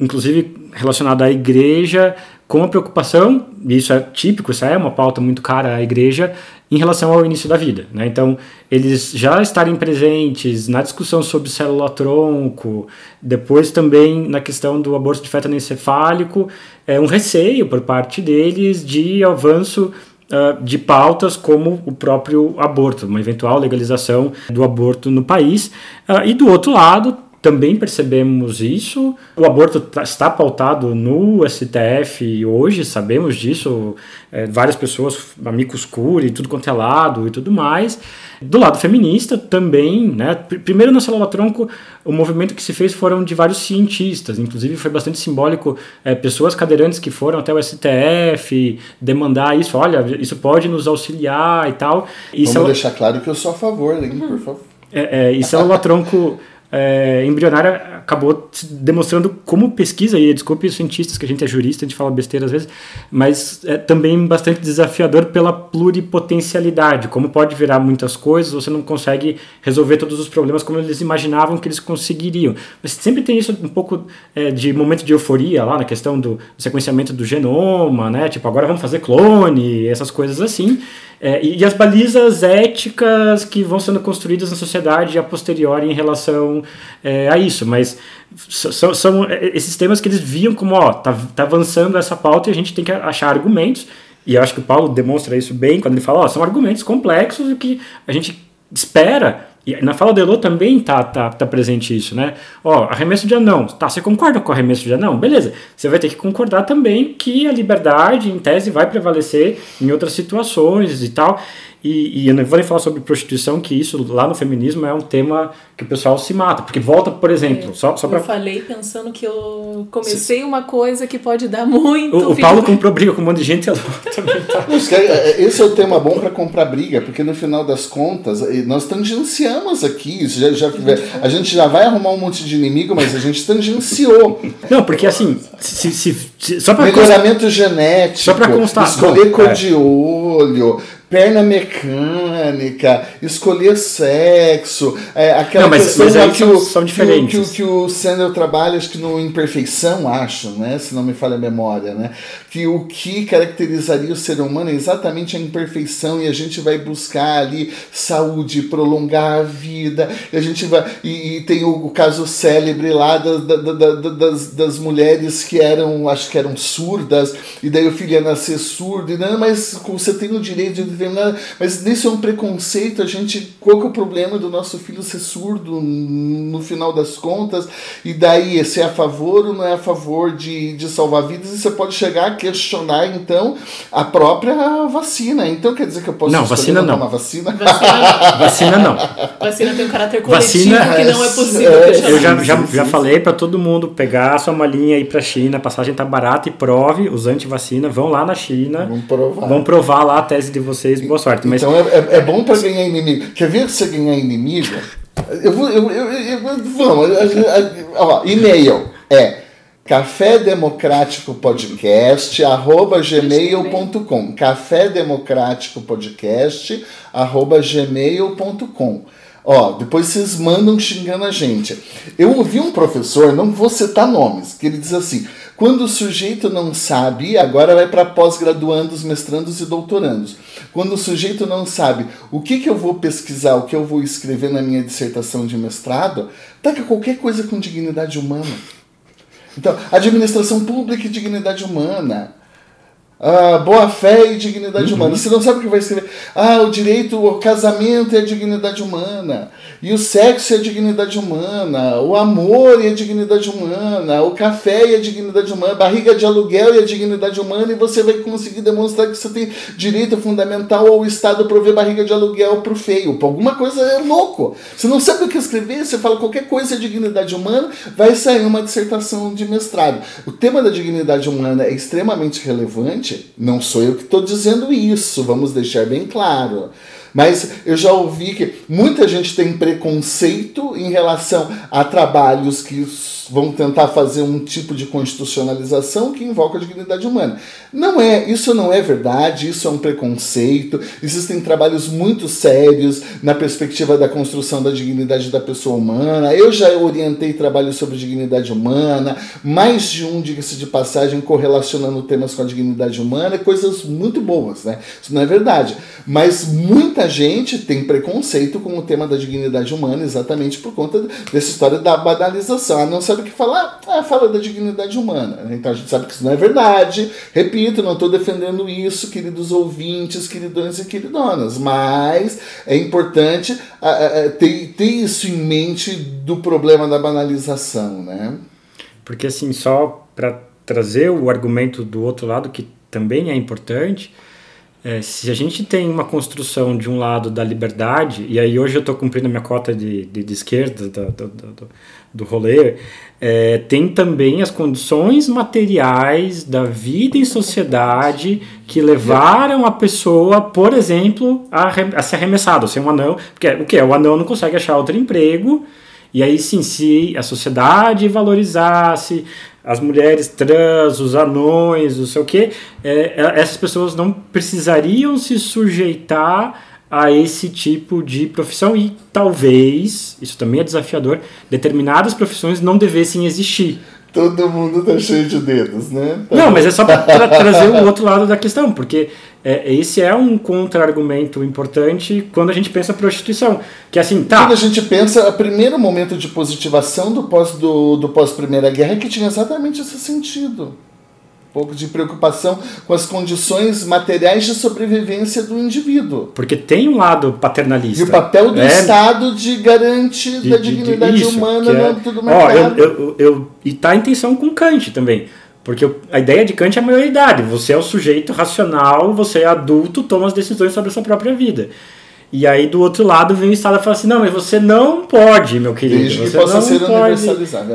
inclusive relacionada à igreja, com a preocupação, e isso é típico, isso é uma pauta muito cara à igreja, em relação ao início da vida. Né? Então, eles já estarem presentes na discussão sobre célula-tronco, depois também na questão do aborto de feto anencefálico, é um receio por parte deles de avanço uh, de pautas como o próprio aborto, uma eventual legalização do aborto no país. Uh, e do outro lado, também percebemos isso. O aborto tá, está pautado no STF hoje, sabemos disso. É, várias pessoas, amigos curi, tudo quanto é lado e tudo mais. Do lado feminista também, né? Primeiro na célula tronco, o movimento que se fez foram de vários cientistas, inclusive foi bastante simbólico, é, pessoas cadeirantes que foram até o STF demandar isso, olha, isso pode nos auxiliar e tal. E Vamos célula... deixar claro que eu sou a favor, por favor. É, é, e célula tronco é, embrionária acabou demonstrando como pesquisa, e desculpe os cientistas que a gente é jurista, a gente fala besteira às vezes, mas é também bastante desafiador pela pluripotencialidade, como pode virar muitas coisas, você não consegue resolver todos os problemas como eles imaginavam que eles conseguiriam. Mas sempre tem isso um pouco é, de momento de euforia lá na questão do sequenciamento do genoma, né? Tipo, agora vamos fazer clone, essas coisas assim. É, e, e, as balizas éticas que vão sendo construídas na sociedade a posteriori em relação é, a isso. Mas são, são esses temas que eles viam como, ó, tá, tá avançando essa pauta e a gente tem que achar argumentos. E eu acho que o Paulo demonstra isso bem quando ele fala, ó, são argumentos complexos que a gente espera e na fala do Elô também tá, tá, tá presente isso, né? Ó, arremesso de anão. Tá, você concorda com arremesso de anão? Beleza. Você vai ter que concordar também que a liberdade, em tese, vai prevalecer em outras situações e tal. E, e, eu não vou nem falar sobre prostituição, que isso lá no feminismo é um tema que o pessoal se mata. Porque volta, por exemplo, é, só, só para. Eu falei pensando que eu comecei uma coisa que pode dar muito. O, o Paulo comprou briga com um monte de gente. também tá. É, esse é o tema bom para comprar briga, porque no final das contas, nós tangenciamos aqui. Já, já, a gente já vai arrumar um monte de inimigo, mas a gente tangenciou. Não, porque assim, se, se, se só para Melhoramento constar, genético, só para constar, escolher cor é. de olho perna mecânica, escolher sexo, é, aquela não, mas, questão mas que, o, são diferentes. Que, que, que o Sandel trabalha, acho que no Imperfeição, acho, né? Se não me falha a memória, né? Que o que caracterizaria o ser humano é exatamente a imperfeição e a gente vai buscar ali saúde, prolongar a vida, e a gente vai. E, e tem o, o, caso célebre lá da, da, da, das, das mulheres que eram, acho que eram surdas, e daí o filho ia nascer surdo, e não, mas você tem o direito de determinada. Mas isso é um preconceito. A gente. Qual que é o problema do nosso filho ser surdo no final das contas? E daí, se é a favor ou não é a favor de, de salvar vidas? E você pode chegar a questionar, então, a própria vacina. Então quer dizer que eu posso não, vacina não. tomar vacina? Vacina, vacina não. Vacina tem um caráter coletivo vacina, que não é possível. É, eu já, já, já falei para todo mundo pegar a sua malinha e ir para China, a passagem tá barata e prove os anti-vacina, vão lá na China, vão provar. vão provar lá a tese de vocês vocês, boa sorte. Mas... Então é, é, é bom para ganhar inimigo. Quer ver você ganhar inimigo? Eu vou. Eu, eu, eu, vamos, ó, e-mail é café democrático podcast arroba gmail.com café democrático podcast arroba gmail.com Ó, depois vocês mandam xingando a gente. Eu ouvi um professor, não vou citar nomes, que ele diz assim: quando o sujeito não sabe, agora vai para pós-graduandos, mestrandos e doutorandos. Quando o sujeito não sabe o que, que eu vou pesquisar, o que eu vou escrever na minha dissertação de mestrado, taca qualquer coisa com dignidade humana. Então, administração pública e dignidade humana. Ah, boa fé e dignidade uhum. humana. Você não sabe o que vai escrever. Ah, o direito ao casamento é a dignidade humana. E o sexo é a dignidade humana, o amor é a dignidade humana, o café é a dignidade humana, barriga de aluguel é a dignidade humana, e você vai conseguir demonstrar que você tem direito fundamental ao Estado prover barriga de aluguel para o feio. Alguma coisa é louco. Você não sabe o que escrever, você fala qualquer coisa é dignidade humana, vai sair uma dissertação de mestrado. O tema da dignidade humana é extremamente relevante, não sou eu que estou dizendo isso, vamos deixar bem claro. Mas eu já ouvi que muita gente tem preconceito em relação a trabalhos que vão tentar fazer um tipo de constitucionalização que invoca a dignidade humana. Não é, isso não é verdade, isso é um preconceito. Existem trabalhos muito sérios na perspectiva da construção da dignidade da pessoa humana. Eu já orientei trabalhos sobre dignidade humana, mais de um, diga-se de passagem, correlacionando temas com a dignidade humana, coisas muito boas, né? Isso não é verdade. Mas muita gente tem preconceito com o tema da dignidade humana exatamente por conta dessa história da banalização. A não sabe o que falar, ah, fala da dignidade humana. Então a gente sabe que isso não é verdade. Repito, não estou defendendo isso, queridos ouvintes, queridões e queridonas, mas é importante ter, ter isso em mente do problema da banalização, né? Porque assim, só para trazer o argumento do outro lado, que também é importante, é, se a gente tem uma construção de um lado da liberdade, e aí hoje eu estou cumprindo a minha cota de, de, de esquerda do, do, do, do rolê, é, tem também as condições materiais da vida em sociedade que levaram a pessoa, por exemplo, a, a ser arremessado, a ser um anão, porque o que? O anão não consegue achar outro emprego, e aí sim, se a sociedade valorizasse as mulheres trans, os anões, não sei o que, é, é, essas pessoas não precisariam se sujeitar a esse tipo de profissão e talvez, isso também é desafiador, determinadas profissões não devessem existir. Todo mundo tá cheio de dedos, né? Tá não, mas é só para tra trazer o outro lado da questão, porque é, esse é um contra-argumento importante quando a gente pensa prostituição. Que assim, tá. Quando a gente pensa, o primeiro momento de positivação do pós do, do pós Primeira Guerra é que tinha exatamente esse sentido pouco de preocupação com as condições materiais de sobrevivência do indivíduo. Porque tem um lado paternalista. E o papel do é, Estado de garantir de, da dignidade de, de, isso, humana é, no tudo ó, eu, eu, eu, E tá em tensão com Kant também. Porque a ideia de Kant é a maioridade. Você é o sujeito racional, você é adulto, toma as decisões sobre a sua própria vida. E aí do outro lado vem o Estado e fala assim, não, mas você não pode, meu querido. Desde que você possa ser pode.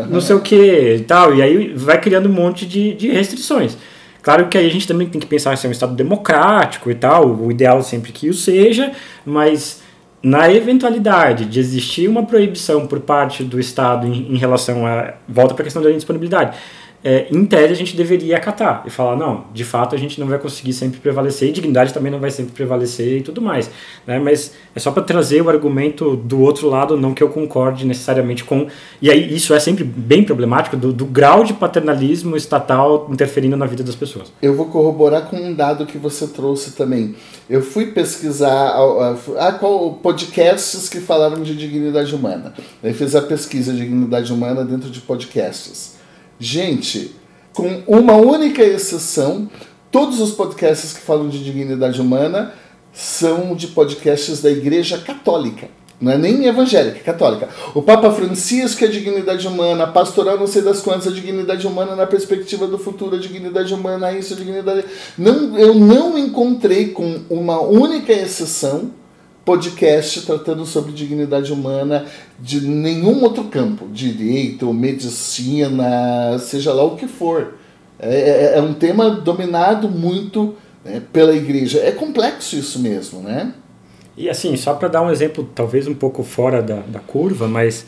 Não sei o que e tal. E aí vai criando um monte de, de restrições. Claro que aí a gente também tem que pensar se é um Estado democrático e tal, o ideal sempre que o seja, mas na eventualidade de existir uma proibição por parte do Estado em, em relação a. Volta para a questão da indisponibilidade é, em tese a gente deveria acatar e falar, não, de fato a gente não vai conseguir sempre prevalecer e dignidade também não vai sempre prevalecer e tudo mais. Né? Mas é só para trazer o argumento do outro lado, não que eu concorde necessariamente com. E aí isso é sempre bem problemático, do, do grau de paternalismo estatal interferindo na vida das pessoas. Eu vou corroborar com um dado que você trouxe também. Eu fui pesquisar a, qual podcasts que falaram de dignidade humana. Eu fiz a pesquisa de dignidade humana dentro de podcasts. Gente, com uma única exceção, todos os podcasts que falam de dignidade humana são de podcasts da Igreja Católica. Não é nem evangélica, é católica. O Papa Francisco é dignidade humana, a pastoral não sei das quantas, a dignidade humana na perspectiva do futuro, a dignidade humana, isso, a dignidade. Não, eu não encontrei com uma única exceção podcast tratando sobre dignidade humana de nenhum outro campo, direito, medicina, seja lá o que for. É, é, é um tema dominado muito né, pela igreja. É complexo isso mesmo, né? E assim, só para dar um exemplo, talvez um pouco fora da, da curva, mas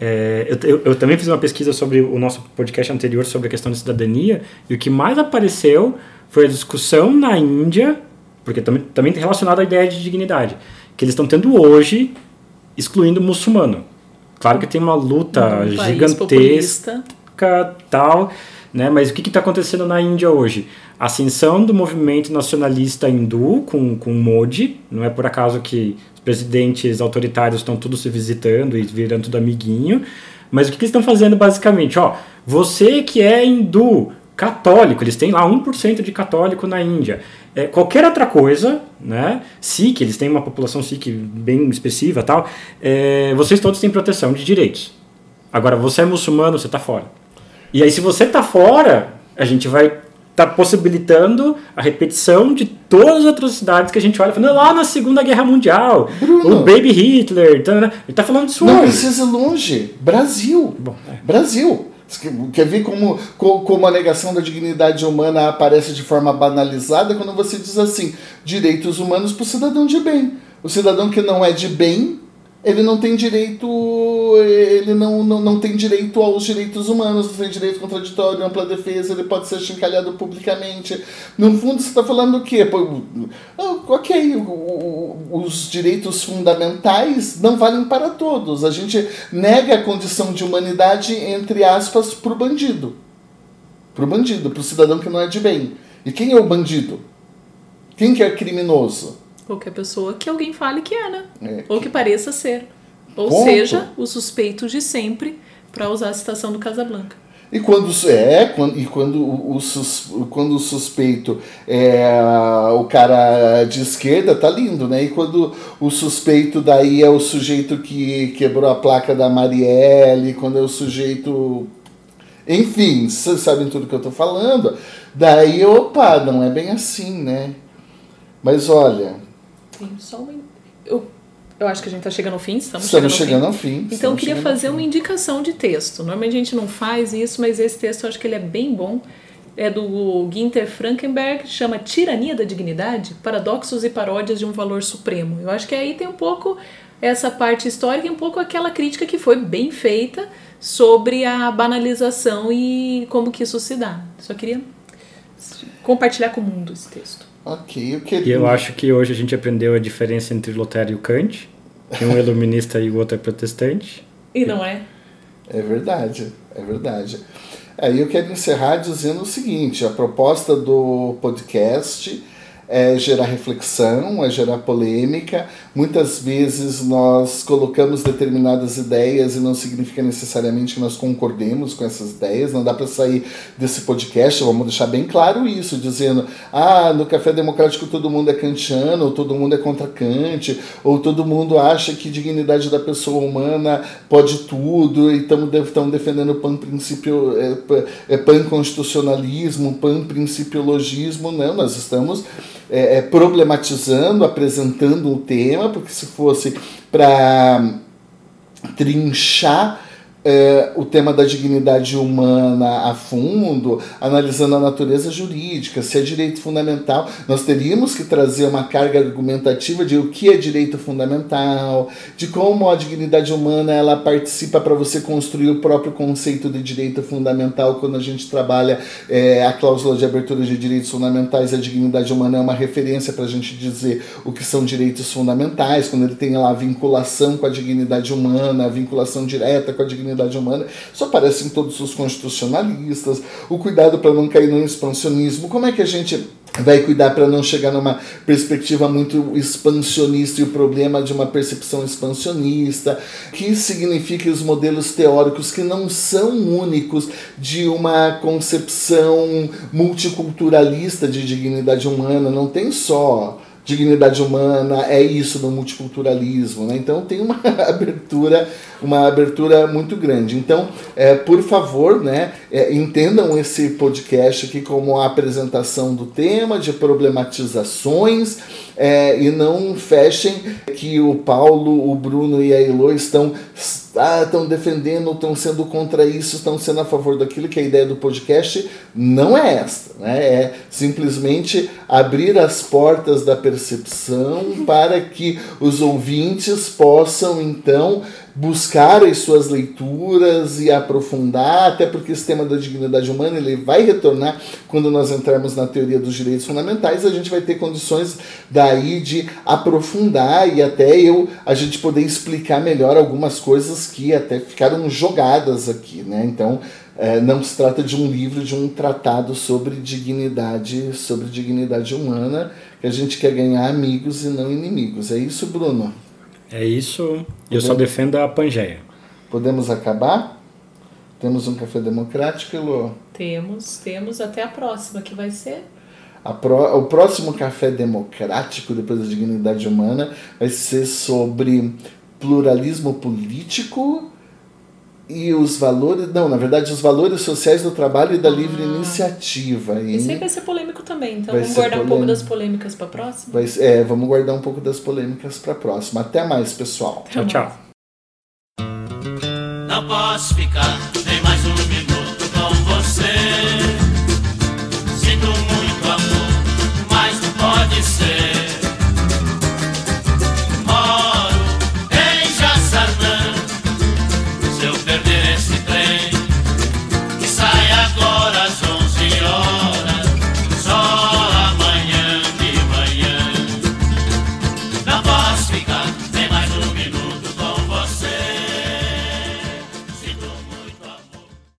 é, eu, eu, eu, também fiz uma pesquisa sobre o nosso podcast anterior sobre a questão de cidadania, e o que mais apareceu foi a discussão na Índia, porque também, também relacionado à ideia de dignidade que eles estão tendo hoje, excluindo o muçulmano. Claro que tem uma luta um gigantesca tal, né? Mas o que está acontecendo na Índia hoje? Ascensão do movimento nacionalista hindu com, com Modi, não é por acaso que os presidentes autoritários estão todos se visitando e virando tudo amiguinho, mas o que, que eles estão fazendo basicamente? Ó, você que é hindu, católico, eles têm lá 1% de católico na Índia. É, qualquer outra coisa, né, Sikh, eles têm uma população Sikh bem expressiva tal, é, vocês todos têm proteção de direitos. Agora, você é muçulmano, você está fora. E aí, se você está fora, a gente vai estar tá possibilitando a repetição de todas as atrocidades que a gente olha, falando lá na Segunda Guerra Mundial, Bruno, o Baby Hitler, tá, ele está falando disso Não hoje. precisa ir longe. Brasil. Bom, é. Brasil. Quer ver como, como a negação da dignidade humana aparece de forma banalizada quando você diz assim: direitos humanos para o cidadão de bem. O cidadão que não é de bem, ele não tem direito, ele não, não, não tem direito aos direitos humanos, não tem direito contraditório, ampla defesa, ele pode ser chincalhado publicamente. No fundo, você está falando o quê? Ok, os direitos fundamentais não valem para todos. A gente nega a condição de humanidade, entre aspas, para o bandido. Para o bandido, para o cidadão que não é de bem. E quem é o bandido? Quem que é criminoso? Qualquer pessoa que alguém fale que é, né? É, Ou que pareça ser. Ou Ponto. seja, o suspeito de sempre, para usar a citação do Casablanca. E quando é, quando, e quando o, o sus, quando o suspeito é o cara de esquerda, tá lindo, né? E quando o suspeito daí é o sujeito que quebrou a placa da Marielle, quando é o sujeito. Enfim, vocês sabem tudo que eu tô falando. Daí, opa, não é bem assim, né? Mas olha, Tem só uma... eu, eu acho que a gente tá chegando ao fim, estamos, estamos chegando, chegando ao ao fim. fim. Então eu queria fazer fim. uma indicação de texto. Normalmente a gente não faz isso, mas esse texto eu acho que ele é bem bom. É do Günther Frankenberg, chama Tirania da Dignidade, Paradoxos e Paródias de um Valor Supremo. Eu acho que aí tem um pouco essa parte histórica e um pouco aquela crítica que foi bem feita sobre a banalização e como que isso se dá. Só queria compartilhar com o mundo esse texto. Ok, eu queria. E eu acho que hoje a gente aprendeu a diferença entre Lutero e o Kant, que um é iluminista e o outro é protestante. E não é? É verdade, é verdade. Aí eu quero encerrar dizendo o seguinte: a proposta do podcast é gerar reflexão, é gerar polêmica. Muitas vezes nós colocamos determinadas ideias e não significa necessariamente que nós concordemos com essas ideias. Não dá para sair desse podcast, vamos deixar bem claro isso, dizendo: ah, no Café Democrático todo mundo é kantiano, ou todo mundo é contra Kant, ou todo mundo acha que dignidade da pessoa humana pode tudo, e estão defendendo pan-princípio, é, pa- é, pan-constitucionalismo, pan-principiologismo. Não, nós estamos é, é, problematizando, apresentando um tema, porque se fosse para trinchar é, o tema da dignidade humana a fundo, analisando a natureza jurídica, se é direito fundamental, nós teríamos que trazer uma carga argumentativa de o que é direito fundamental, de como a dignidade humana ela participa para você construir o próprio conceito de direito fundamental quando a gente trabalha é, a cláusula de abertura de direitos fundamentais, a dignidade humana é uma referência para a gente dizer o que são direitos fundamentais, quando ele tem lá a vinculação com a dignidade humana, a vinculação direta com a dignidade humana, isso aparece em todos os constitucionalistas, o cuidado para não cair no expansionismo, como é que a gente vai cuidar para não chegar numa perspectiva muito expansionista e o problema de uma percepção expansionista, que significa os modelos teóricos que não são únicos de uma concepção multiculturalista de dignidade humana, não tem só dignidade humana é isso no multiculturalismo, né? Então tem uma abertura, uma abertura muito grande. Então, é, por favor, né, é, entendam esse podcast aqui como a apresentação do tema, de problematizações, é, e não fechem que o Paulo, o Bruno e a Elo estão ah, estão defendendo, estão sendo contra isso, estão sendo a favor daquilo que a ideia do podcast não é esta, né? É simplesmente abrir as portas da percepção para que os ouvintes possam então buscar as suas leituras e aprofundar, até porque esse tema da dignidade humana ele vai retornar quando nós entrarmos na teoria dos direitos fundamentais, a gente vai ter condições daí de aprofundar e até eu a gente poder explicar melhor algumas coisas que até ficaram jogadas aqui, né? Então, é, não se trata de um livro, de um tratado sobre dignidade, sobre dignidade humana, que a gente quer ganhar amigos e não inimigos. É isso, Bruno? É isso. Eu só defendo a Pangeia. Podemos acabar? Temos um café democrático, Elô? Temos, temos até a próxima, que vai ser A pró- o próximo café democrático, depois da dignidade humana, vai ser sobre pluralismo político e os valores. Não, na verdade, os valores sociais do trabalho e da livre iniciativa. hein? Esse aí vai ser polêmico também, então vamos guardar um pouco polêmico. das polêmicas pra próxima. Vai é, vamos guardar um pouco das polêmicas para a próxima. Até mais, pessoal. Tchau, tchau. Não posso ficar